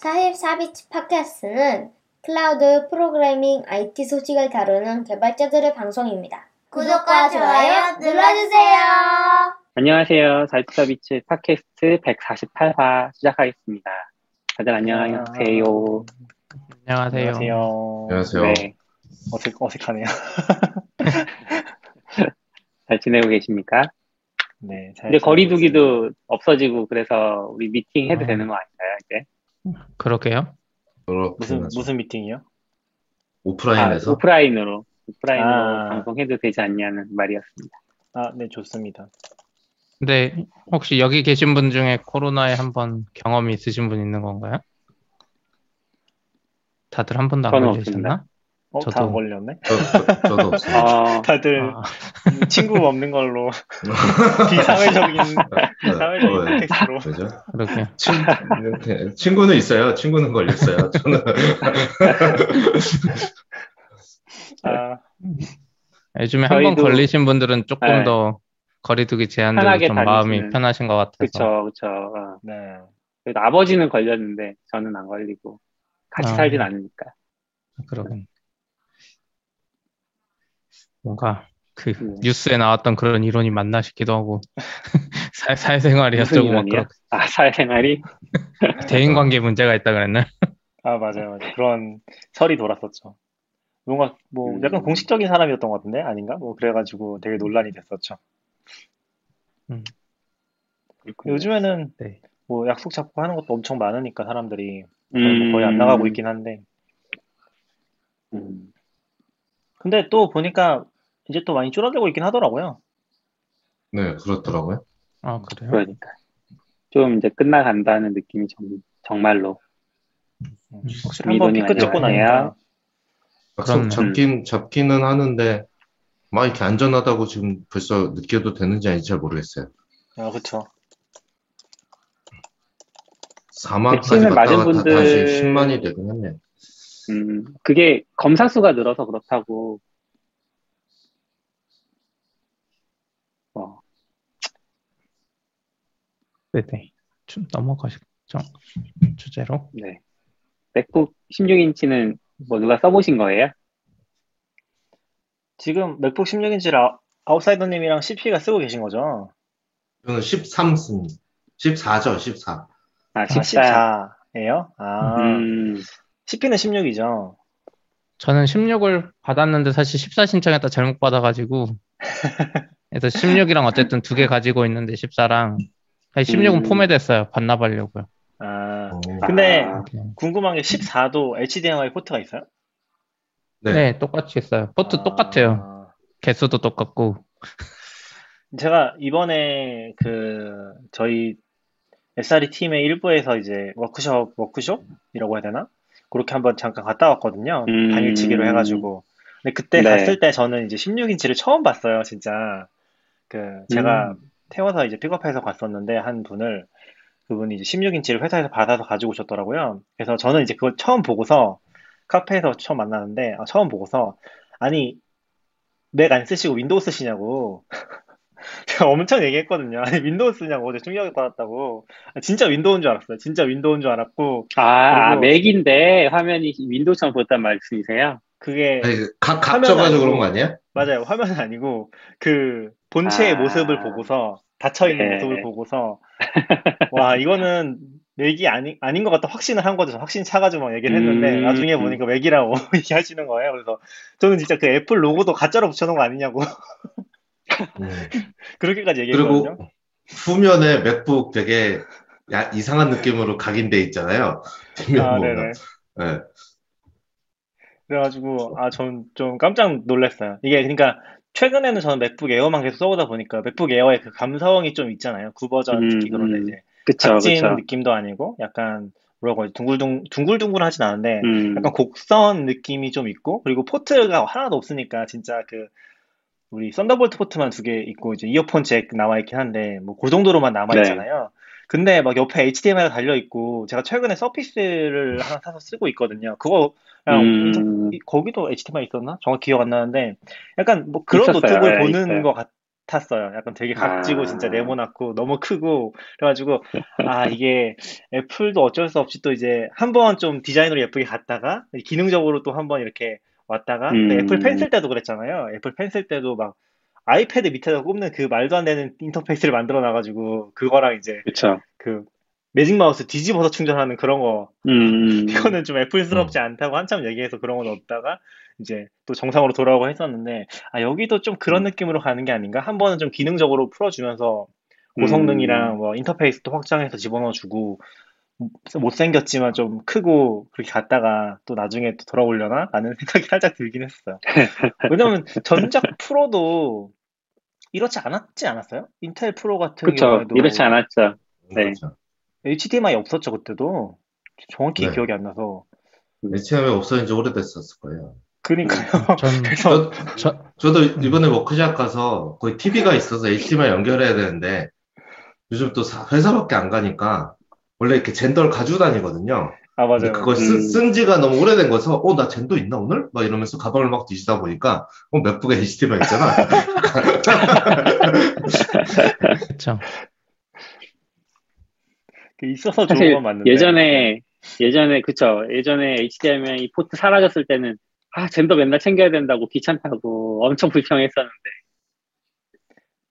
44비치 팟캐스트는 클라우드 프로그래밍 IT 소식을 다루는 개발자들의 방송입니다. 구독과 좋아요 눌러주세요. 안녕하세요. 44비치 팟캐스트 148화 시작하겠습니다. 다들 안녕하세요. 안녕하세요. 안녕하세요. 안녕하세요. 네, 어색, 어색하네요. 잘 지내고 계십니까? 네, 이제 지내고 거리두기도 없어지고 그래서 우리 미팅 해도 아. 되는 거 아닌가요, 이제? 그러게요. 그렇구나. 무슨, 무슨 미팅이요? 아, 오프라인에서 오프라인으로, 오프라인으로 아. 방송해도 되지 않냐는 말이었습니다. 아, 네, 좋습니다. 근데 혹시 여기 계신 분 중에 코로나에 한번 경험이 있으신 분 있는 건가요? 다들 한 번도 안 걸리셨나? 어, 다 저도. 안 걸렸네? 저, 저, 저도 없어요. 어, 다들 아, 친구 없는 걸로 비사회적인, 비사회적인 네. 텍스트로. 그죠? 그러게요. 친, 네, 친구는 있어요. 친구는 걸렸어요. 저는 아, 요즘에 한 번 걸리신 분들은 조금 네. 더 거리두기 제한되고 좀 마음이 다니시는. 편하신 것 같아서. 그쵸, 그쵸. 어. 네. 그래도 아버지는 걸렸는데 저는 안 걸리고 같이 아. 살진 않으니까. 그러게. 뭔가 그 네. 뉴스에 나왔던 그런 이론이 맞나 싶기도 하고 사, 사회생활이 무슨 어쩌고 막? 그렇 아, 사회생활이? 대인관계 문제가 있다 그랬나? 아, 맞아요, 맞아요. 그런 설이 돌았었죠. 뭔가, 뭐, 음. 약간 공식적인 사람이었던 것 같은데? 아닌가? 뭐, 그래가지고 되게 논란이 됐었죠. 그렇군요. 요즘에는 네. 뭐, 약속 잡고 하는 것도 엄청 많으니까 사람들이 음, 거의 안 나가고 있긴 한데. 음. 근데 또 보니까 이제 또 많이 줄어들고 있긴 하더라고요. 네 그렇더라고요. 아 그래요? 그러니까. 좀 이제 끝나간다는 느낌이 정, 정말로. 확실히 한번 피크 찍고. 약속 그렇네. 잡긴 잡기는 하는데 막 이렇게 안전하다고 지금 벌써 느껴도 되는지 아닌지 잘 모르겠어요. 아, 그쵸. 4만까지 백신을 갔다가 맞은 다, 분들- 다시 10만이 되긴 했네. 음, 그게 검사 수가 늘어서 그렇다고. 어, 네네. 좀 넘어가시죠. 주제로. 네. 맥북 16인치는 뭐 누가 써보신 거예요? 지금 맥북 16인치를 아, 아웃사이더님이랑 CP가 쓰고 계신 거죠? 저는 13 쓴, 14죠, 14. 아, 아, 14. 14 예요? 아, 음, CP는 16이죠. 저는 16을 받았는데 사실 14 신청했다 잘못 받아가지고 그래서 16이랑 어쨌든 두 개 가지고 있는데 14랑 16은 음. 포맷했어요. 반납하려고요. 아, 어, 근데 아, 궁금한 게 14도 HDMI 포트가 있어요? 네. 네, 똑같이 했어요. 포트 아, 똑같아요. 개수도 똑같고. 제가 이번에 그 저희 SRE 팀의 일부에서 이제 워크숍 워크숍이라고 해야 되나? 그렇게 한번 잠깐 갔다 왔거든요. 음. 당일치기로 해가지고. 근데 그때 네. 갔을 때 저는 이제 16인치를 처음 봤어요, 진짜. 그 제가 음. 태워서 이제 픽업해서 갔었는데 한 분을 그분이 이제 16인치를 회사에서 받아서 가지고 오셨더라고요. 그래서 저는 이제 그걸 처음 보고서 카페에서 처음 만나는데 아, 처음 보고서 아니 맥 안 쓰시고 윈도우 쓰시냐고 제가 엄청 얘기했거든요. 아니 윈도우 쓰냐고 어제 충격을 받았다고. 아, 진짜 윈도우인 줄 알았어요. 진짜 윈도우인 줄 알았고 아, 아, 그리고- 맥인데 화면이 윈도우처럼 보였단 말씀이세요? 그게 아니, 그 각, 각 화면 져가지고 아니고. 그런 거 아니야? 맞아요. 화면은 아니고 그 본체의 아. 모습을 보고서 닫혀 있는 네. 모습을 보고서 와 이거는 맥이 아니 아닌 것 같다 확신을 한 거죠. 확신 차가지고 막 얘기를 했는데 음. 나중에 보니까 맥이라고 얘기하시는 거예요. 그래서 저는 진짜 그 애플 로고도 가짜로 붙여놓은 거 아니냐고 음. 그렇게까지 얘기했거든요. 그리고 후면에 맥북 되게 야- 이상한 느낌으로 각인돼 있잖아요. 뒷면 아, 보면. 네. 그래가지고 아 전 좀 깜짝 놀랐어요. 이게 그러니까 최근에는 저는 맥북 에어만 계속 써보다 보니까 맥북 에어의 그 감성이 좀 있잖아요. 구버전 특히 음, 그런데 음. 이제 그쵸, 그쵸. 느낌도 아니고 약간 뭐라고 하지 둥글둥 둥글둥글하진 않은데 음, 약간 곡선 느낌이 좀 있고 그리고 포트가 하나도 없으니까 진짜 그 우리 썬더볼트 포트만 두 개 있고 이제 이어폰 잭 나와 있긴 한데 뭐 그 정도로만 남아 네. 있잖아요. 근데 막 옆에 HDMI가 달려 있고 제가 최근에 서피스를 하나 사서 쓰고 있거든요. 그거랑 음, 이- 거기도 HDMI 있었나? 정확히 기억 안 나는데 약간 뭐 그런 있었어요. 노트북을 네, 보는 있어요. 것 같았어요. 약간 되게 각지고 아. 진짜 네모났고 너무 크고 그래가지고 아 이게 애플도 어쩔 수 없이 또 이제 한번 좀 디자인으로 예쁘게 갔다가 기능적으로 또 한번 이렇게 왔다가 음. 애플 펜슬 때도 그랬잖아요. 애플 펜슬 때도 막 아이패드 밑에다 꼽는 그 말도 안 되는 인터페이스를 만들어 놔가지고 그거랑 이제 그쵸. 그 매직 마우스 뒤집어서 충전하는 그런 거 음, 이거는 좀 애플스럽지 않다고 한참 얘기해서 그런 거 넣었다가 이제 또 정상으로 돌아오고 했었는데 아 여기도 좀 그런 느낌으로 가는 게 아닌가 한 번은 좀 기능적으로 풀어주면서 고성능이랑 뭐 인터페이스도 확장해서 집어넣어주고 못생겼지만 좀 크고 그렇게 갔다가 또 나중에 또 돌아오려나? 라는 생각이 살짝 들긴 했어요. 왜냐면 전작 프로도 이렇지 않았지 않았어요? 인텔 프로 같은 그쵸. 경우에도 이렇지 않았죠. 네. 그렇죠. HDMI 없었죠 그때도 정확히 네. 기억이 안 나서 HMI 없어진 지 오래됐었을 거예요. 그러니까요. 전, 그래서 저, 저, 저 도 이번에 워크샵 가서 거의 TV가 있어서 HDMI 연결해야 되는데 요즘 또 사- 회사밖에 안 가니까 원래 이렇게 젠더를 가지고 다니거든요. 아 맞아요. 그걸 음. 쓴, 쓴 지가 너무 오래된 거서 어, 나 젠더 있나 오늘? 막 이러면서 가방을 막 뒤지다 보니까 어, 맥북에 HDMI 있잖아. 그쵸. 그 있어서 좋은 건 맞는데 예전에 예전에 그쵸 예전에 HDMI 포트 사라졌을 때는 아 젠더 맨날 챙겨야 된다고 귀찮다고 엄청 불평했었는데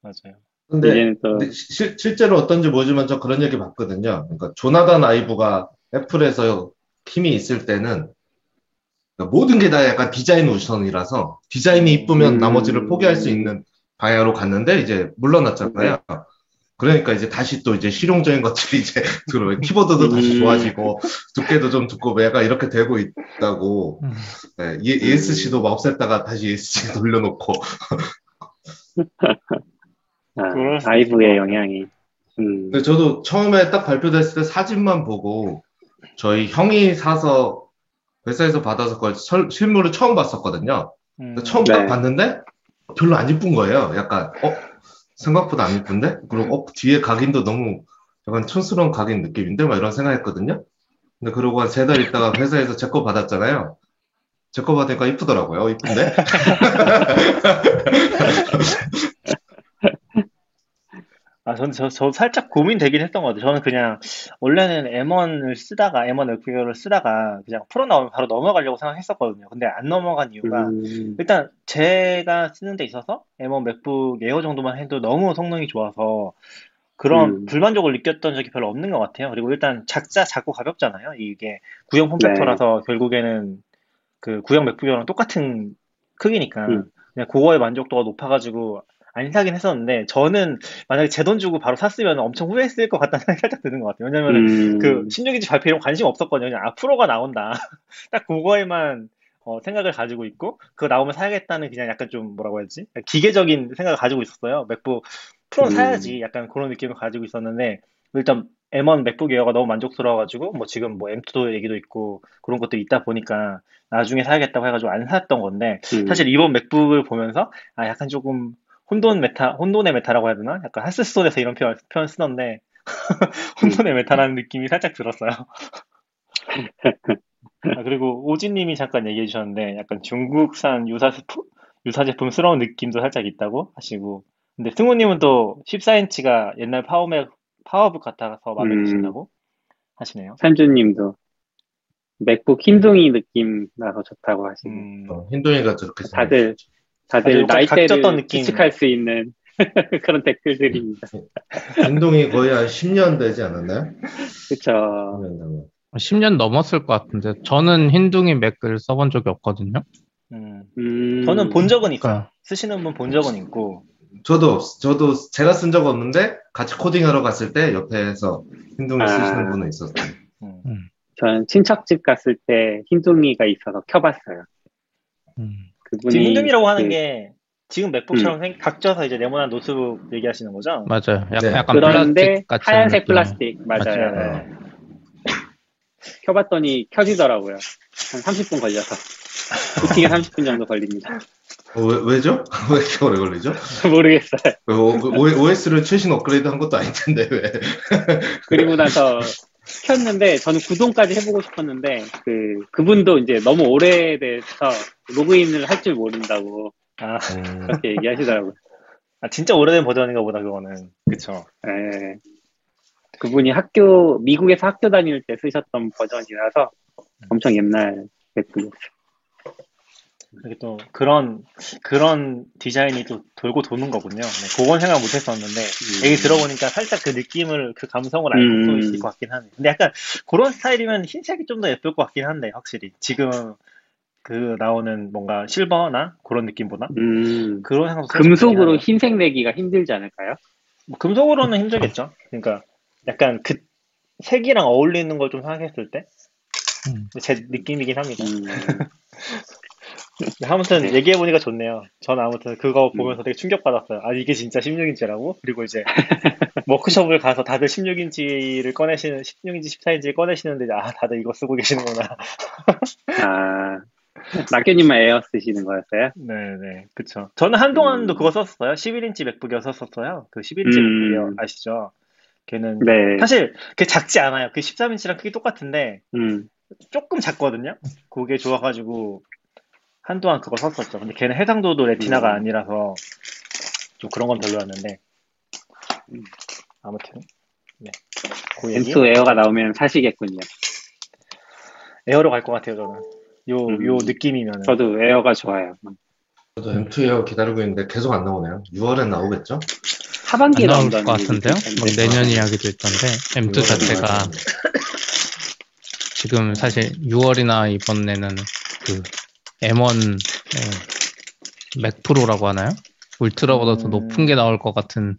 맞아요. 근데, 이제는 또 근데 시- 실제로 어떤지 모르지만 저 그런 얘기 봤거든요. 그러니까 조나단 아이브가 애플에서 힘이 있을 때는 그러니까 모든 게 다 약간 디자인 우선이라서 디자인이 이쁘면 음. 나머지를 포기할 수 있는 방향으로 갔는데 이제 물러났잖아요. 그러니까 이제 다시 또 이제 실용적인 것들이 이제 들어요. 키보드도 다시 음. 좋아지고 두께도 좀 두껍고 얘가 이렇게 되고 있다고 음. 네, ESC도 막 없앴다가 다시 ESC 돌려놓고 아, 수 아이브의 영향이 음, 근데 저도 처음에 딱 발표됐을 때 사진만 보고 저희 형이 사서 회사에서 받아서 그걸 설- 실물을 처음 봤었거든요. 음, 처음 네. 딱 봤는데 별로 안 이쁜 거예요. 약간 어 생각보다 안 이쁜데? 그리고 어 뒤에 각인도 너무 약간 촌스러운 각인 느낌인데? 막 이런 생각했거든요. 근데 그러고 한 세 달 있다가 회사에서 제 거 받았잖아요. 제 거 받으니까 이쁘더라고요. 어, 이쁜데? 아, 전, 저, 저 살짝 고민되긴 했던 것 같아요. 저는 그냥, 원래는 M1을 쓰다가, M1 FPGA를 쓰다가, 그냥 프로 나오면 바로 넘어가려고 생각했었거든요. 근데 안 넘어간 이유가, 음, 일단, 제가 쓰는 데 있어서, M1 맥북 에어 정도만 해도 너무 성능이 좋아서, 그런 음. 불만족을 느꼈던 적이 별로 없는 것 같아요. 그리고 일단, 작자, 작고 가볍잖아요. 이게, 구형 폼팩터라서 결국에는, 그, 구형 맥북이랑 똑같은 크기니까, 음. 그냥 그거의 만족도가 높아가지고, 안 사긴 했었는데, 저는 만약에 제 돈 주고 바로 샀으면 엄청 후회했을 것 같다는 생각이 살짝 드는 것 같아요. 왜냐면은 음, 그 16인치 발표 이런 거 관심 없었거든요. 그냥 아 프로가 나온다. 딱 그거에만 어, 생각을 가지고 있고 그거 나오면 사야겠다는 그냥 약간 좀 뭐라고 해야지 기계적인 생각을 가지고 있었어요. 맥북 프로는 음. 사야지 약간 그런 느낌을 가지고 있었는데 일단 M1 맥북 에어가 너무 만족스러워가지고 뭐 지금 뭐 M2도 얘기도 있고 그런 것도 있다 보니까 나중에 사야겠다고 해가지고 안 샀던 건데 음, 사실 이번 맥북을 보면서 아 약간 조금 혼돈 meta, 혼돈의 meta라고 해야 되나? 약간 하스스톤에서 이런 표현, 표현 쓰던데 혼돈의 meta라는 느낌이 살짝 들었어요. 아, 그리고 오진님이 잠깐 얘기해 주셨는데 약간 중국산 유사 스프- 유사 제품스러운 느낌도 살짝 있다고 하시고 근데 승우님은 또 14인치가 옛날 파워맥 파워북 같아서 마음에 음. 드신다고 하시네요. 산주님도 맥북 흰둥이 느낌 나서 좋다고 하시고 음, 어, 흰둥이가 저렇게 다들 아주 다들 각- 나이대를. 추측할 수 있는 그런 댓글들입니다. 생겼어요. 흰둥이 거의 한 10년 되지 않았나요? 그쵸. 10년 되면. 10년 넘었을 것 같은데 저는 흰둥이 맥을 써본 적이 없거든요. 음. 음, 저는 본 적은 있어요. 그러니까. 쓰시는 분 본 적은 있고 저도 없- 저도 제가 쓴 적 없는데 같이 코딩하러 갔을 때 옆에서 흰둥이 아. 쓰시는 분은 있었어요. 음. 저는 친척집 갔을 때 흰둥이가 있어서 켜봤어요. 음. 그분이 지금 흰둥이라고 하는 그- 게 지금 맥북처럼 생- 각져서 이제 네모난 노트북 얘기하시는 거죠? 맞아요. 약간, 네. 약간 그런데 플라스틱 같은 하얀색 느낌. 플라스틱 맞아요. 네. 네. 켜봤더니 켜지더라고요. 한 30분 걸려서 부팅에 30분 정도 걸립니다. 어, 왜, 왜죠? 왜 이렇게 오래 걸리죠? 모르겠어요. OS를 최신 업그레이드 한 것도 아닐 텐데 왜? 그리고 나서 켰는데 저는 구동까지 해보고 싶었는데 그 그분도 이제 너무 오래돼서 로그인을 할 줄 모른다고 아, 음, 그렇게 얘기하시더라고요. 아, 진짜 오래된 버전인가 보다, 그거는. 그쵸. 예. 그분이 학교, 미국에서 학교 다닐 때 쓰셨던 버전이라서 엄청 옛날 맥북이었어요. 이게 또 그런, 그런 디자인이 또 돌고 도는 거군요. 네, 그건 생각 못 했었는데, 얘기 들어보니까 살짝 그 느낌을, 그 감성을 알수 음. 있을 것 같긴 하네. 근데 약간 그런 스타일이면 흰색이 좀 더 예쁠 것 같긴 한데, 확실히. 지금 그 나오는 뭔가 실버나 그런 느낌보다? 음, 그런 생각도 금속으로. 흰색 내기가 힘들지 않을까요? 뭐 금속으로는 힘들겠죠. 그러니까 약간 그 색이랑 어울리는 걸 좀 생각했을 때, 음. 제 느낌이긴 합니다. 음, 네, 아무튼 네. 얘기해 보니까 좋네요. 저는 아무튼 그거 보면서 음. 되게 충격받았어요. 아, 이게 진짜 16인치라고? 그리고 이제 워크숍을 가서 다들 16인치를 꺼내시는, 16인치, 14인치를 꺼내시는데, 아, 다들 이거 쓰고 계시는구나. 아, 낙교님만 에어 쓰시는 거였어요? 네네, 그쵸. 저는 한동안도 음. 그거 썼어요. 11인치 맥북 에어 썼었어요. 그 11인치 음. 맥북이요. 아시죠? 걔는 네. 사실 그게 작지 않아요. 그 13인치랑 크기 똑같은데 음, 조금 작거든요. 그게 좋아가지고 한동안 그거 썼었죠. 근데 걔는 해상도도 레티나가 음. 아니라서 좀 그런 건 별로였는데 음. 아무튼 네. 그 얘기 M2 에어가 나오면 사시겠군요. 에어로 갈 것 같아요. 저는 요 음. 요 느낌이면은 저도 에어가 좋아요. 저도 M2 에어 기다리고 있는데 계속 안 나오네요. 6월엔 나오겠죠? 하반기에 안 나올 것 같은데요? 막 내년 이야기도 있던데 M2 6월에 자체가. 지금 사실 6월이나 이번에는 그 M1 맥 프로라고 하나요? 울트라보다 더 음. 높은 게 나올 것 같은.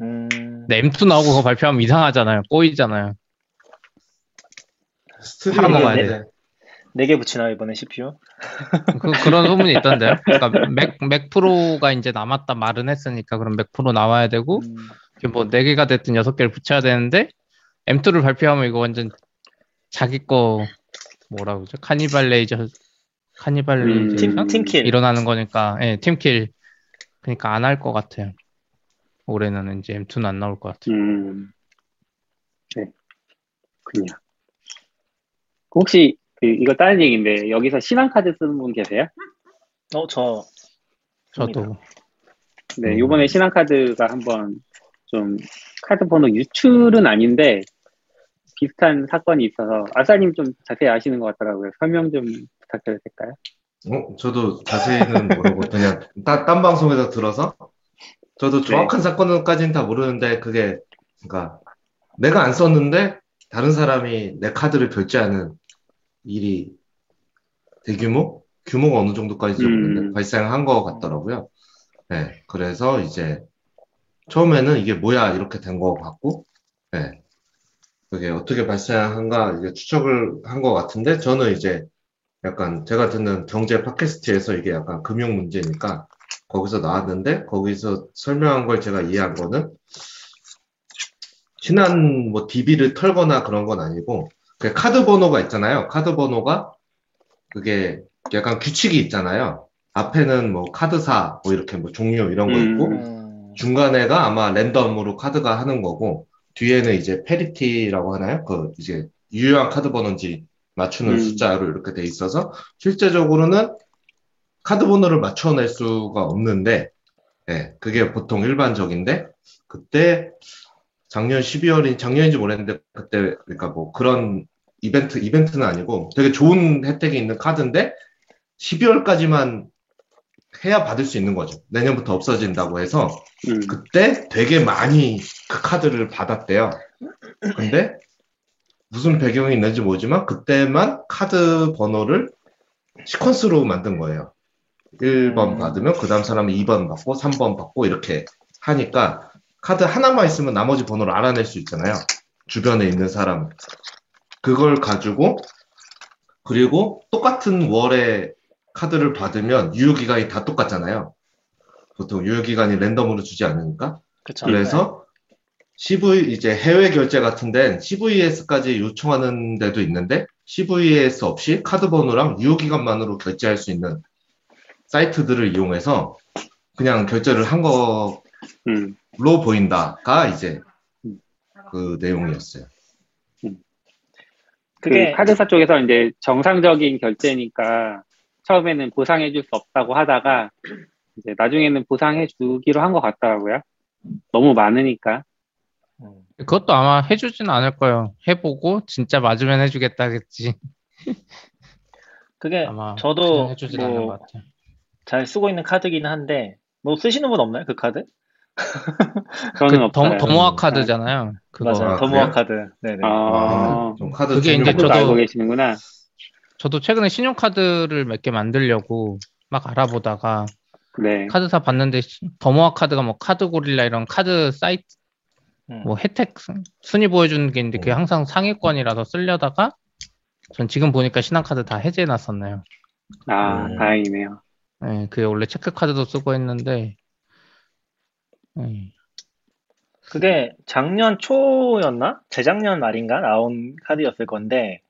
음, 근데 M2 나오고 그거 발표하면 이상하잖아요. 꼬이잖아요. 팔아먹어야 있는데 4개 붙이나요 이번에 CPU? 그, 그런 소문이 있던데요. 그러니까 맥, 맥 프로가 이제 남았다 말은 했으니까 그럼 맥 프로 나와야 되고 음, 이게 뭐 4개가 됐든 6개를 붙여야 되는데 M2를 발표하면 이거 완전 자기 거 뭐라고 그러죠? cannibaliza- cannibalization 음, 팀, 팀킬 일어나는 거니까 예, 팀킬 그러니까 안 할 것 같아요. 올해는 이제 M2는 안 나올 것 같아요. 음, 네, 그냥. 혹시 그 이거 다른 얘기인데 여기서 신한카드 쓰는 분 계세요? 어, 저 저도 네, 음. 요번에 신한카드가 한번 좀 카드 번호 유출은 아닌데 비슷한 사건이 있어서 아싸님 좀 자세히 아시는 것 같더라고요. 설명 좀 부탁드려도 될까요? 어, 저도 자세히는 모르고 그냥 딴, 딴 방송에서 들어서 저도 정확한 사건까지는 다 모르는데 그게 그러니까 내가 안 썼는데 다른 사람이 내 카드를 결제하는 일이 대규모 규모가 어느 정도까지인지 음. 발생한 것 같더라고요. 네, 그래서 이제 처음에는 이게 뭐야 이렇게 된 것 같고, 네, 그게 어떻게 발생한가 이게 추측을 한 것 같은데 저는 이제 약간 제가 듣는 경제 팟캐스트에서 이게 약간 금융 문제니까 거기서 나왔는데 거기서 설명한 걸 제가 이해한 거는 신한 뭐 DB를 털거나 그런 건 아니고 그 카드 번호가 있잖아요. 카드 번호가 그게 약간 규칙이 있잖아요. 앞에는 뭐 카드사 뭐 이렇게 뭐 종류 이런 거 있고 음. 음, 중간에가 아마 랜덤으로 카드가 하는 거고 뒤에는 이제 parity라고 하나요? 그 이제 유효한 카드 번호인지 맞추는 음. 숫자로 이렇게 돼 있어서 실제적으로는 카드 번호를 맞춰낼 수가 없는데 예, 그게 보통 일반적인데 그때 작년 12월인 작년인지 모르겠는데 그때 그러니까 뭐 그런 이벤트 이벤트는 아니고 되게 좋은 혜택이 있는 카드인데 12월까지만 해야 받을 수 있는 거죠. 내년부터 없어진다고 해서 음, 그때 되게 많이 그 카드를 받았대요. 근데 무슨 배경이 있는지 모르지만 그때만 카드 번호를 시퀀스로 만든 거예요. 1번 음. 받으면 그 다음 사람이 2번 받고 3번 받고 이렇게 하니까 카드 하나만 있으면 나머지 번호를 알아낼 수 있잖아요. 주변에 있는 사람. 그걸 가지고 그리고 똑같은 월에 카드를 받으면 유효기간이 다 똑같잖아요. 보통 유효기간이 랜덤으로 주지 않으니까. 그쵸. 그래서 CV 이제 해외 결제 같은 데는 CVS까지 요청하는 데도 있는데 CVS 없이 카드 번호랑 유효기간만으로 결제할 수 있는 사이트들을 이용해서 그냥 결제를 한 걸로 음, 보인다가 이제 그 내용이었어요. 그게 그 카드사 쪽에서 이제 정상적인 결제니까 처음에는 보상해 줄 수 없다고 하다가 이제 나중에는 보상해 주기로 한 것 같더라고요. 너무 많으니까. 음. 그것도 아마 해주진 않을 거예요. 해보고 진짜 맞으면 해주겠다겠지. 그게 아마 저도 해주진 않는 뭐것 같아요. 잘 쓰고 있는 카드기는 한데 뭐 쓰시는 분 없나요? 그 카드? 저는 그 없어요. 더, 더모아 카드잖아요. 그거. 맞아요. 아, 더모아? 카드. 네네. 아, 아, 좀 카드 그게 이제 저도- 알고 계시는구나. 저도 최근에 신용카드를 몇 개 만들려고 막 알아보다가 네. 카드사 봤는데 시- 더모아 카드가 뭐 카드고릴라 이런 카드 사이트 음. 뭐 혜택 순- 순위 보여주는 게 있는데 그게 음. 항상 상위권이라서 쓰려다가 전 지금 보니까 신한카드 다 해제해 놨었네요. 아, 음. 다행이네요. 네, 그게 원래 체크카드도 쓰고 했는데 네. 그게 작년 초였나? 재작년 말인가 나온 카드였을 건데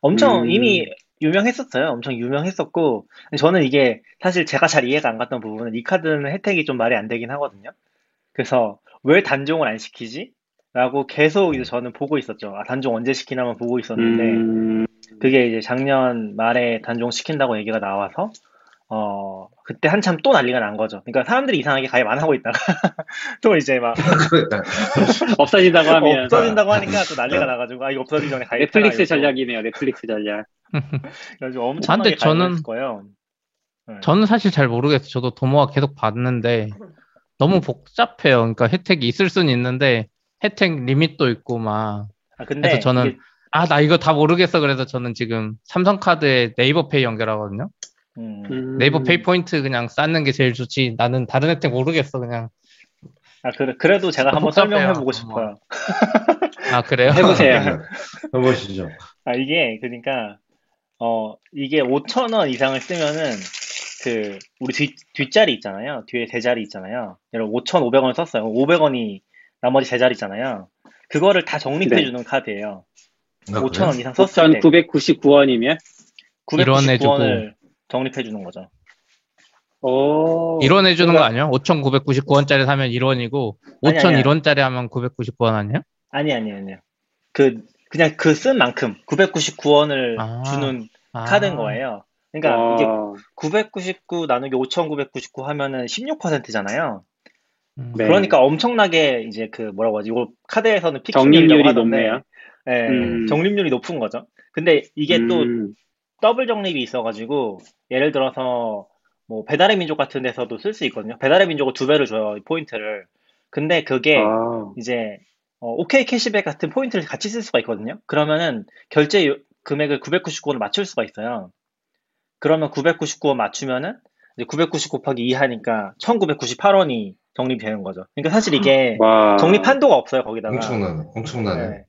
엄청 음. 이미 유명했었어요. 엄청 유명했었고 저는 이게 사실 제가 잘 이해가 안 갔던 부분은 이 카드는 혜택이 좀 말이 안 되긴 하거든요. 그래서 왜 단종을 안 시키지? 라고 계속 이제 저는 보고 있었죠. 아, 단종 언제 시키나만 보고 있었는데 음, 그게 이제 작년 말에 단종 시킨다고 얘기가 나와서 어 그때 한참 또 난리가 난 거죠. 그러니까 사람들이 이상하게 가입 안 하고 있다가 또 이제 막 없어진다고 하면 없어진다고 하니까 또 난리가 나가지고 아 이거 없어지기 전에 가입해라 넷플릭스. 전략이네요. 넷플릭스 전략. 그래가지고 엄청나게 저는- 거예요. 네. 저는 사실 잘 모르겠어요. 저도 도모아 계속 봤는데 너무 복잡해요. 그러니까 혜택이 있을 수는 있는데 혜택 리밋도 있고 막 아, 근데 그래서 저는 이게- 아, 나 이거 다 모르겠어. 그래서 저는 지금 삼성카드에 네이버페이 연결하거든요. 음, 음, 네이버 페이 포인트 그냥 쌓는 게 제일 좋지. 나는 다른 혜택 모르겠어. 그냥. 아 그래 그래도 제가 한번. 설명해 보고 뭐. 싶어요. 아, 그래요? 해보세요. 해보시죠. 아 이게 그러니까 어 이게 5천 원 이상을 쓰면은 그 우리 뒤 뒷자리 있잖아요. 뒤에 세 자리 있잖아요. 여러분 5,500원 썼어요. 500원이 나머지 세 자리 있잖아요. 그거를 다 적립해 네. 주는 카드예요. 아, 5천 원 그래요? 이상 썼을 때 9,999원이면? 일원해주고. 999원을 적립해 주는 거죠. 오. 1원 해주는 그러니까- 거 아니야? 5,999원짜리 사면 1원이고, 아니, 아니야. 5,001원짜리 하면 999원 아니야? 아니 아니 아니요. 그 그냥 그 쓴 만큼 999원을 아. 주는 아. 카드인 거예요. 그러니까 이게 와, 999 나누기 5,999 하면은 16%잖아요. 음. 네. 그러니까 엄청나게 이제 그 뭐라고 하지? 이거 카드에서는 하던데, 높네요. 예, 음. 적립률이 높은 거죠. 근데 이게 또 음, 더블 적립이 있어가지고 예를 들어서 뭐 배달의 민족 같은 데서도 쓸 수 있거든요. 배달의 민족은 두 배를 줘요 이 포인트를. 근데 그게 아, 이제 어, OK 캐시백 같은 포인트를 같이 쓸 수가 있거든요. 그러면은 결제 요- 금액을 999원을 맞출 수가 있어요. 그러면 999원 맞추면은 이제 999 곱하기 2 하니까 1998원이 적립이 되는 거죠. 그러니까 사실 이게 와. 적립 한도가 없어요, 거기다가. 엄청나네. 엄청나네. 네.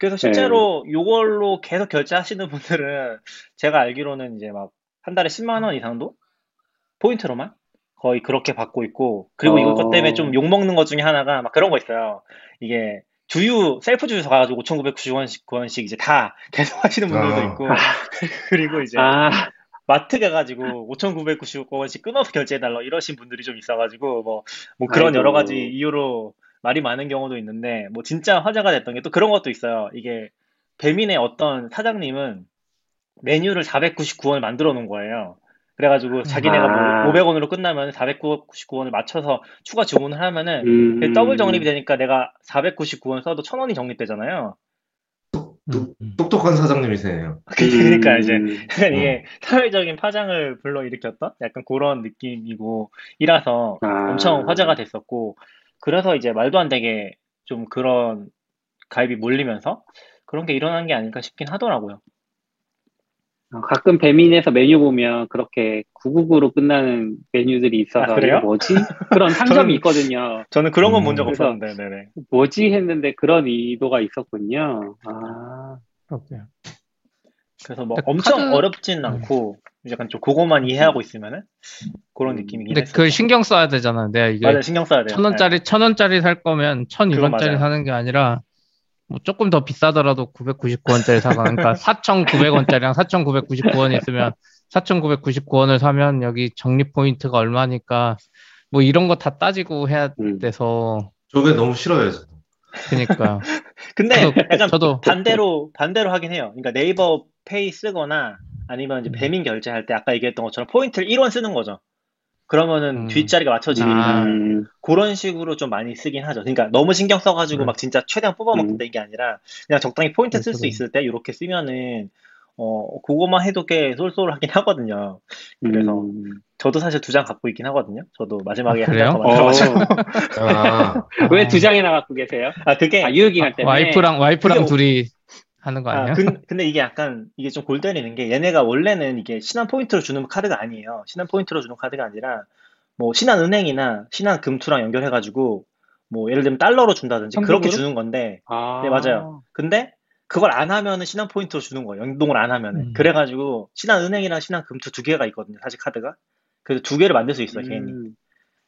그래서 실제로 이걸로 계속 결제하시는 분들은 제가 알기로는 이제 막 한 달에 10만 원 이상도 포인트로만 거의 그렇게 받고 있고 그리고 어. 이것 때문에 좀 욕먹는 것 중에 하나가 막 그런 거 있어요. 이게 주유 셀프 주유소 가가지고 5,990원씩 9원씩 이제 다 계속 하시는 분들도 아. 있고 그리고 이제 아, 마트 가가지고 5,999원씩 끊어서 결제해달라 이러신 분들이 좀 있어가지고 뭐, 뭐 그런 아이고. 여러 가지 이유로 말이 많은 경우도 있는데 뭐 진짜 화제가 됐던 게 또 그런 것도 있어요. 이게 배민의 어떤 사장님은 메뉴를 499원을 만들어 놓은 거예요. 그래가지고 자기네가 아. 뭐 500원으로 끝나면 499원을 맞춰서 추가 주문을 하면은 음, 더블 적립이 되니까 내가 499원 써도 1000원이 적립되잖아요. 음, 음. 똑똑한 사장님이세요. 그러니까 이제 음, 약간 이게 사회적인 파장을 불러일으켰던 약간 그런 느낌이고 이라서 아. 엄청 화제가 됐었고 그래서 이제 말도 안 되게 좀 그런 가입이 몰리면서 그런 게 일어난 게 아닐까 싶긴 하더라고요. 어, 가끔 배민에서 메뉴 보면 그렇게 999로 끝나는 메뉴들이 있어서 아, 그래요? 뭐지? 그런 상점이 저는- 있거든요. 저는 그런 건 본적 음, 없었는데, 네네. 뭐지 했는데 그런 의도가 있었군요. 아, 그렇게요. 그래서 뭐 엄청 카드- 어렵진 않고 약간 좀 그거만 이해하고 있으면은 그런 음. 느낌이긴 근데 했어요. 그걸 신경 써야 되잖아. 내가 이게 맞아요, 신경 써야 돼요. 천 원짜리 천 원짜리 살 거면 천 이원짜리. 사는 게 아니라 뭐 조금 더 비싸더라도 999원짜리 사가. 그러니까 4,900원짜리랑 4,999원 있으면 4,999원을 사면 여기 적립 포인트가 얼마니까 뭐 이런 거 다 따지고 해야 음. 돼서 저게 너무 싫어요. 저도. 그러니까 근데 저도- 약간 저도 반대로 반대로 하긴 해요. 그러니까 네이버 페이 쓰거나 아니면 이제 음. 배민 결제할 때 아까 얘기했던 것처럼 포인트를 1원 쓰는 거죠. 그러면은 음. 뒷자리가 맞춰지니까 아. 음, 그런 식으로 좀 많이 쓰긴 하죠. 그러니까 너무 신경 써가지고 음. 막 진짜 최대한 뽑아먹는다 이게 아니라 그냥 적당히 포인트 쓸수 그렇죠. 있을 때 이렇게 쓰면은 어 그거만 해도 꽤 쏠쏠하긴 하거든요. 그래서 음. 저도 사실 두 장 갖고 있긴 하거든요. 저도 마지막에 아, 한장더 그래요? 만들어가지고 아, 왜두 장이나 갖고 계세요? 아 그게 아, 유효기간 때문에. 와이프랑 와이프랑 그게 둘이 하는 거 아, 아니야? 근, 근데 이게 약간 이게 좀 골 때리는 게 얘네가 원래는 이게 신한 포인트로 주는 카드가 아니에요. 신한 포인트로 주는 카드가 아니라 뭐 신한 은행이나 신한 금투랑 연결해가지고 뭐 예를 들면 달러로 준다든지 그렇게 현금으로? 주는 건데 아. 네, 맞아요. 근데 그걸 안 하면은 신한 포인트로 주는 거예요. 연동을 안 하면은. 음. 그래가지고 신한 은행이랑 신한 금투 두 개가 있거든요. 사실 카드가. 그래서 두 개를 만들 수 있어요, 개인이. 음.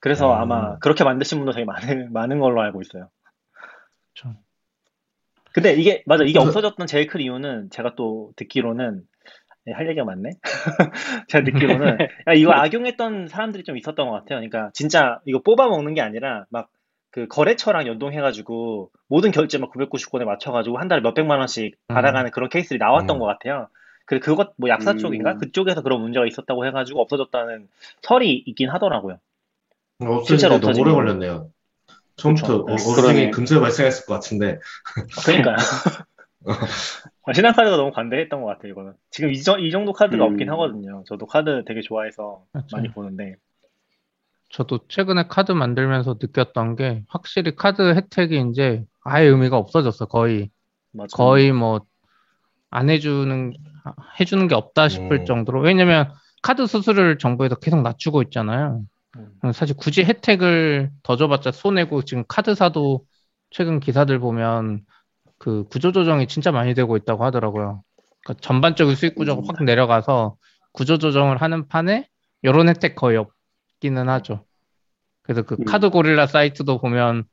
그래서 음. 아마 그렇게 만드신 분도 되게 많은 많은 걸로 알고 있어요. 그렇죠. 근데 이게 맞아 이게 그래서- 없어졌던 제일 큰 이유는 제가 또 듣기로는 네, 할 얘기가 많네. 제가 듣기로는 야, 이거 악용했던 사람들이 좀 있었던 것 같아요. 그러니까 진짜 이거 뽑아 먹는 게 아니라 막 그 거래처랑 연동해가지고 모든 결제 막 999원에 맞춰가지고 한 달에 몇 백만 원씩 음. 받아가는 그런 케이스들이 나왔던 음. 것 같아요. 그 그것 뭐 약사 음. 쪽인가 그쪽에서 그런 문제가 있었다고 해가지고 없어졌다는 설이 있긴 하더라고요. 실제로 너무 오래 걸렸네요. 처음부터 그렇죠. 어-. 어르신이 금세 발생했을 것 같은데. 그러니까요. 신한 카드가 너무 관대했던 것 같아요, 이거는. 지금 이, 정- 이 정도 카드가 음. 없긴 하거든요. 저도 카드 되게 좋아해서 맞죠. 많이 보는데. 저도 최근에 카드 만들면서 느꼈던 게 확실히 카드 혜택이 이제 아예 의미가 없어졌어 거의 맞아요. 거의 뭐 안 해주는 해주는 게 없다 싶을 음. 정도로 왜냐면 카드 수수료를 정부에서 계속 낮추고 있잖아요. 음. 사실 굳이 혜택을 더 줘봤자 손해고 지금 카드사도 최근 기사들 보면 그 구조조정이 진짜 많이 되고 있다고 하더라고요. 그러니까 전반적인 수익 구조가 확 내려가서 구조조정을 하는 판에 이런 혜택 거의 없기는 하죠. 그래서 그 음. 카드 고릴라 사이트도 보면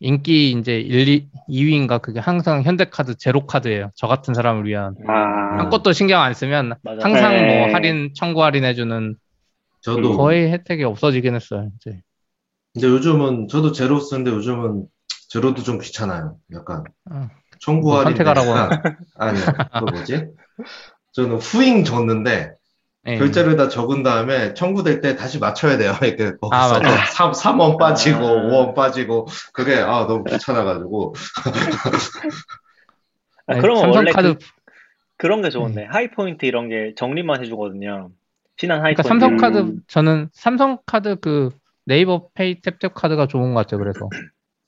인기 이제 1, 2, 2위인가 그게 항상 현대카드 제로 카드예요. 저 같은 사람을 위한. 아. 아무것도 신경 안 쓰면 맞아요. 항상 네. 뭐 할인 청구 할인해주는 저도 거의 혜택이 없어지긴 했어요. 이제. 근데 요즘은 저도 제로 쓰는데 요즘은 제로도 좀 귀찮아요. 약간 어. 청구 뭐 할인 선택하라고 아니요. 그 뭐지? 저는 후잉 쓰는데 예. 결제를 다 적은 다음에 청구될 때 다시 맞춰야 돼요. 이렇게 아, 거기서 맞아. 3, 3원 빠지고 아. 5원 빠지고 그게 아 너무 귀찮아가지고 아, 그러면 원래 삼성카드 그, 런게 좋은데. 하이포인트 이런 게 정리만 해주거든요. 신한 그러니까 하이포인트. 삼성카드 음. 저는 삼성카드 그 네이버 페이 탭탭 카드가 좋은 것 같아요. 그래서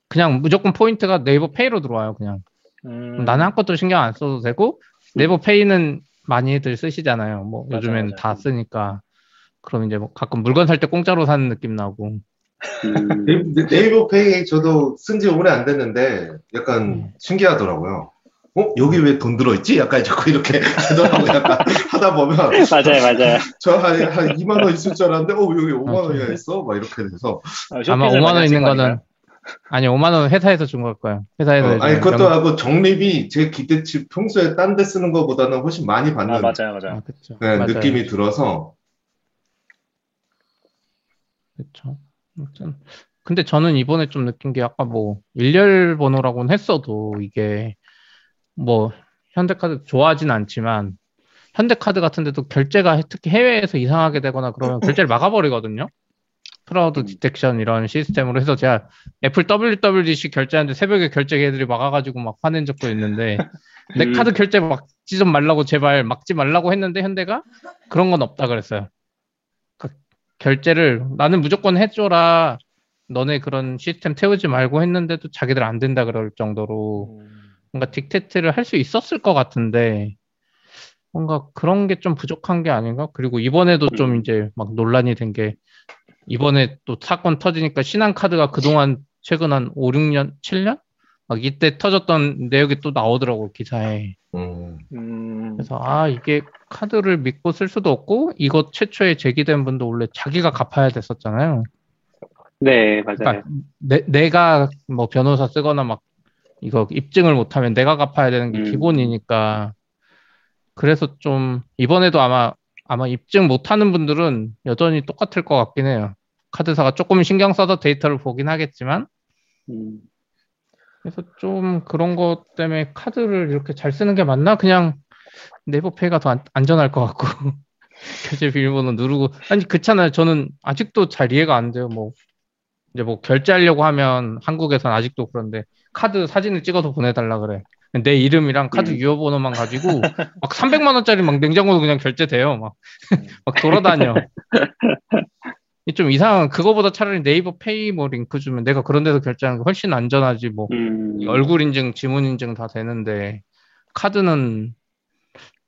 그냥 무조건 포인트가 네이버 페이로 들어와요. 그냥 음, 나는 아무것도 신경 안 써도 되고 네이버 페이는 많이들 쓰시잖아요. 뭐 맞아, 요즘엔 맞아. 다 쓰니까 그럼 이제 뭐 가끔 물건 살 때 공짜로 사는 느낌 나고 음. 네이버, 네이버 페이 저도 쓴 지 오래 안 됐는데 약간 음. 신기하더라고요. 어? 여기 왜 돈 들어있지? 약간 자꾸 이렇게 되더라고요. 약간 하다 보면 맞아요, 맞아요. 저 한, 한 2만 원 있을 줄 알았는데 어 여기 5만 맞아. 원이나 있어? 막 이렇게 돼서 아, 아마 쇼핑을 5만 많이 원 있는 거 거는? 아니 5만 원 회사에서 준 걸 거예요. 회사에서 어, 아니 그것도 영- 하고 적립이 제 기대치 평소에 딴 데 쓰는 것보다는 훨씬 많이 받는 아, 맞아요, 맞아요. 아, 그쵸. 네, 맞아요. 느낌이 들어서 그렇죠. 아무튼 근데 저는 이번에 좀 느낀 게 아까 뭐 일렬 번호라고는 했어도 이게 뭐 현대카드 좋아하진 않지만 현대카드 같은 데도 결제가 특히 해외에서 이상하게 되거나 그러면 결제를 막아버리거든요. fraud 음. detection 이런 시스템으로 해서 제가 애플 WWDC 결제하는데 새벽에 결제 애들이 막아가지고 막 화낸 적도 있는데 내 음. 카드 결제 막지 좀 말라고 제발 막지 말라고 했는데 현대가 그런 건 없다 그랬어요. 그 결제를 나는 무조건 해줘라. 너네 그런 시스템 태우지 말고 했는데도 자기들 안 된다 그럴 정도로 음, 뭔가 dictate를 할 수 있었을 것 같은데 뭔가 그런 게 좀 부족한 게 아닌가? 그리고 이번에도 좀 음. 이제 막 논란이 된 게 이번에 또 사건 터지니까 신한카드가 그동안 최근 한 5, 6년, 7년? 막 이때 터졌던 내역이 또 나오더라고 기사에. 음, 음, 그래서 아 이게 카드를 믿고 쓸 수도 없고 이거 최초에 제기된 분도 원래 자기가 갚아야 됐었잖아요. 네, 맞아요. 그러니까 내, 내가 뭐 변호사 쓰거나 막 이거 입증을 못하면 내가 갚아야 되는 게 음. 기본이니까 그래서 좀 이번에도 아마 아마 입증 못하는 분들은 여전히 똑같을 것 같긴 해요. 카드사가 조금 신경 써서 데이터를 보긴 하겠지만 음. 그래서 좀 그런 것 때문에 카드를 이렇게 잘 쓰는 게 맞나? 그냥 네이버페이가 더 안, 안전할 것 같고 결제 비밀번호 누르고 아니 그렇잖아요. 저는 아직도 잘 이해가 안 돼요. 뭐 이제 뭐 결제하려고 하면 한국에선 아직도 그런데 카드 사진을 찍어서 보내달라 그래. 내 이름이랑 카드 음. 유효번호만 가지고 막 300만 원짜리 막 냉장고도 그냥 결제돼요. 막, 막 돌아다녀. 이좀 이상한 그거보다 차라리 네이버 페이 뭐 링크 주면 내가 그런 데서 결제하는 게 훨씬 안전하지 뭐 음, 얼굴 인증, 지문 인증 다 되는데 카드는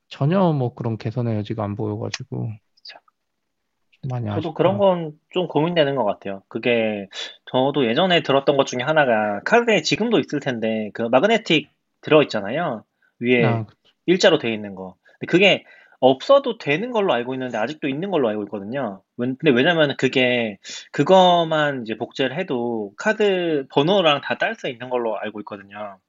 전혀 뭐 그런 개선의 여지가 안 보여가지고 좀 많이. 저도 그런 건 좀 고민되는 것 같아요. 그게 저도 예전에 들었던 것 중에 하나가 카드에 지금도 있을 텐데 그 마그네틱 들어 있잖아요. 위에 아, 일자로 돼 있는 거. 근데 그게 없어도 되는 걸로 알고 있는데 아직도 있는 걸로 알고 있거든요. 근데 왜냐면 그게 그거만 이제 복제를 해도 카드 번호랑 다 딸 수 있는 걸로 알고 있거든요.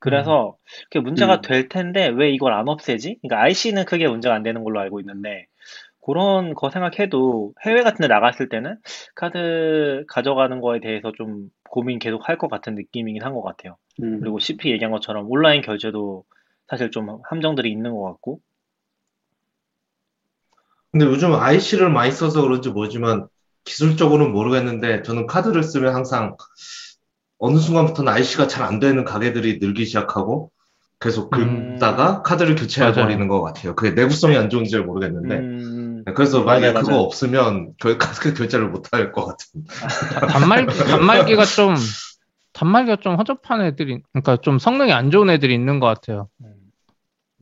그래서 그게 문제가 음. 될 텐데 왜 이걸 안 없애지? 그러니까 IC는 크게 문제가 안 되는 걸로 알고 있는데 그런 거 생각해도 해외 같은 데 나갔을 때는 카드 가져가는 거에 대해서 좀 고민 계속 할 것 같은 느낌이긴 한 것 같아요. 음, 그리고 CP 얘기한 것처럼 온라인 결제도 사실 좀 함정들이 있는 것 같고 근데 요즘 IC를 많이 써서 그런지 모르지만 기술적으로는 모르겠는데 저는 카드를 쓰면 항상 어느 순간부터는 IC가 잘 안 되는 가게들이 늘기 시작하고 계속 음. 긁다가 카드를 교체해. 버리는 것 같아요. 그게 내구성이 안 좋은지 잘 모르겠는데 음, 그래서 만약에 맞아요, 그거 맞아요. 없으면 결 카드 결제를 못 할 것 같은. 다- 단말기 단말기가 좀 단말기가 좀 허접한 애들이 그러니까 좀 성능이 안 좋은 애들이 있는 것 같아요. 음,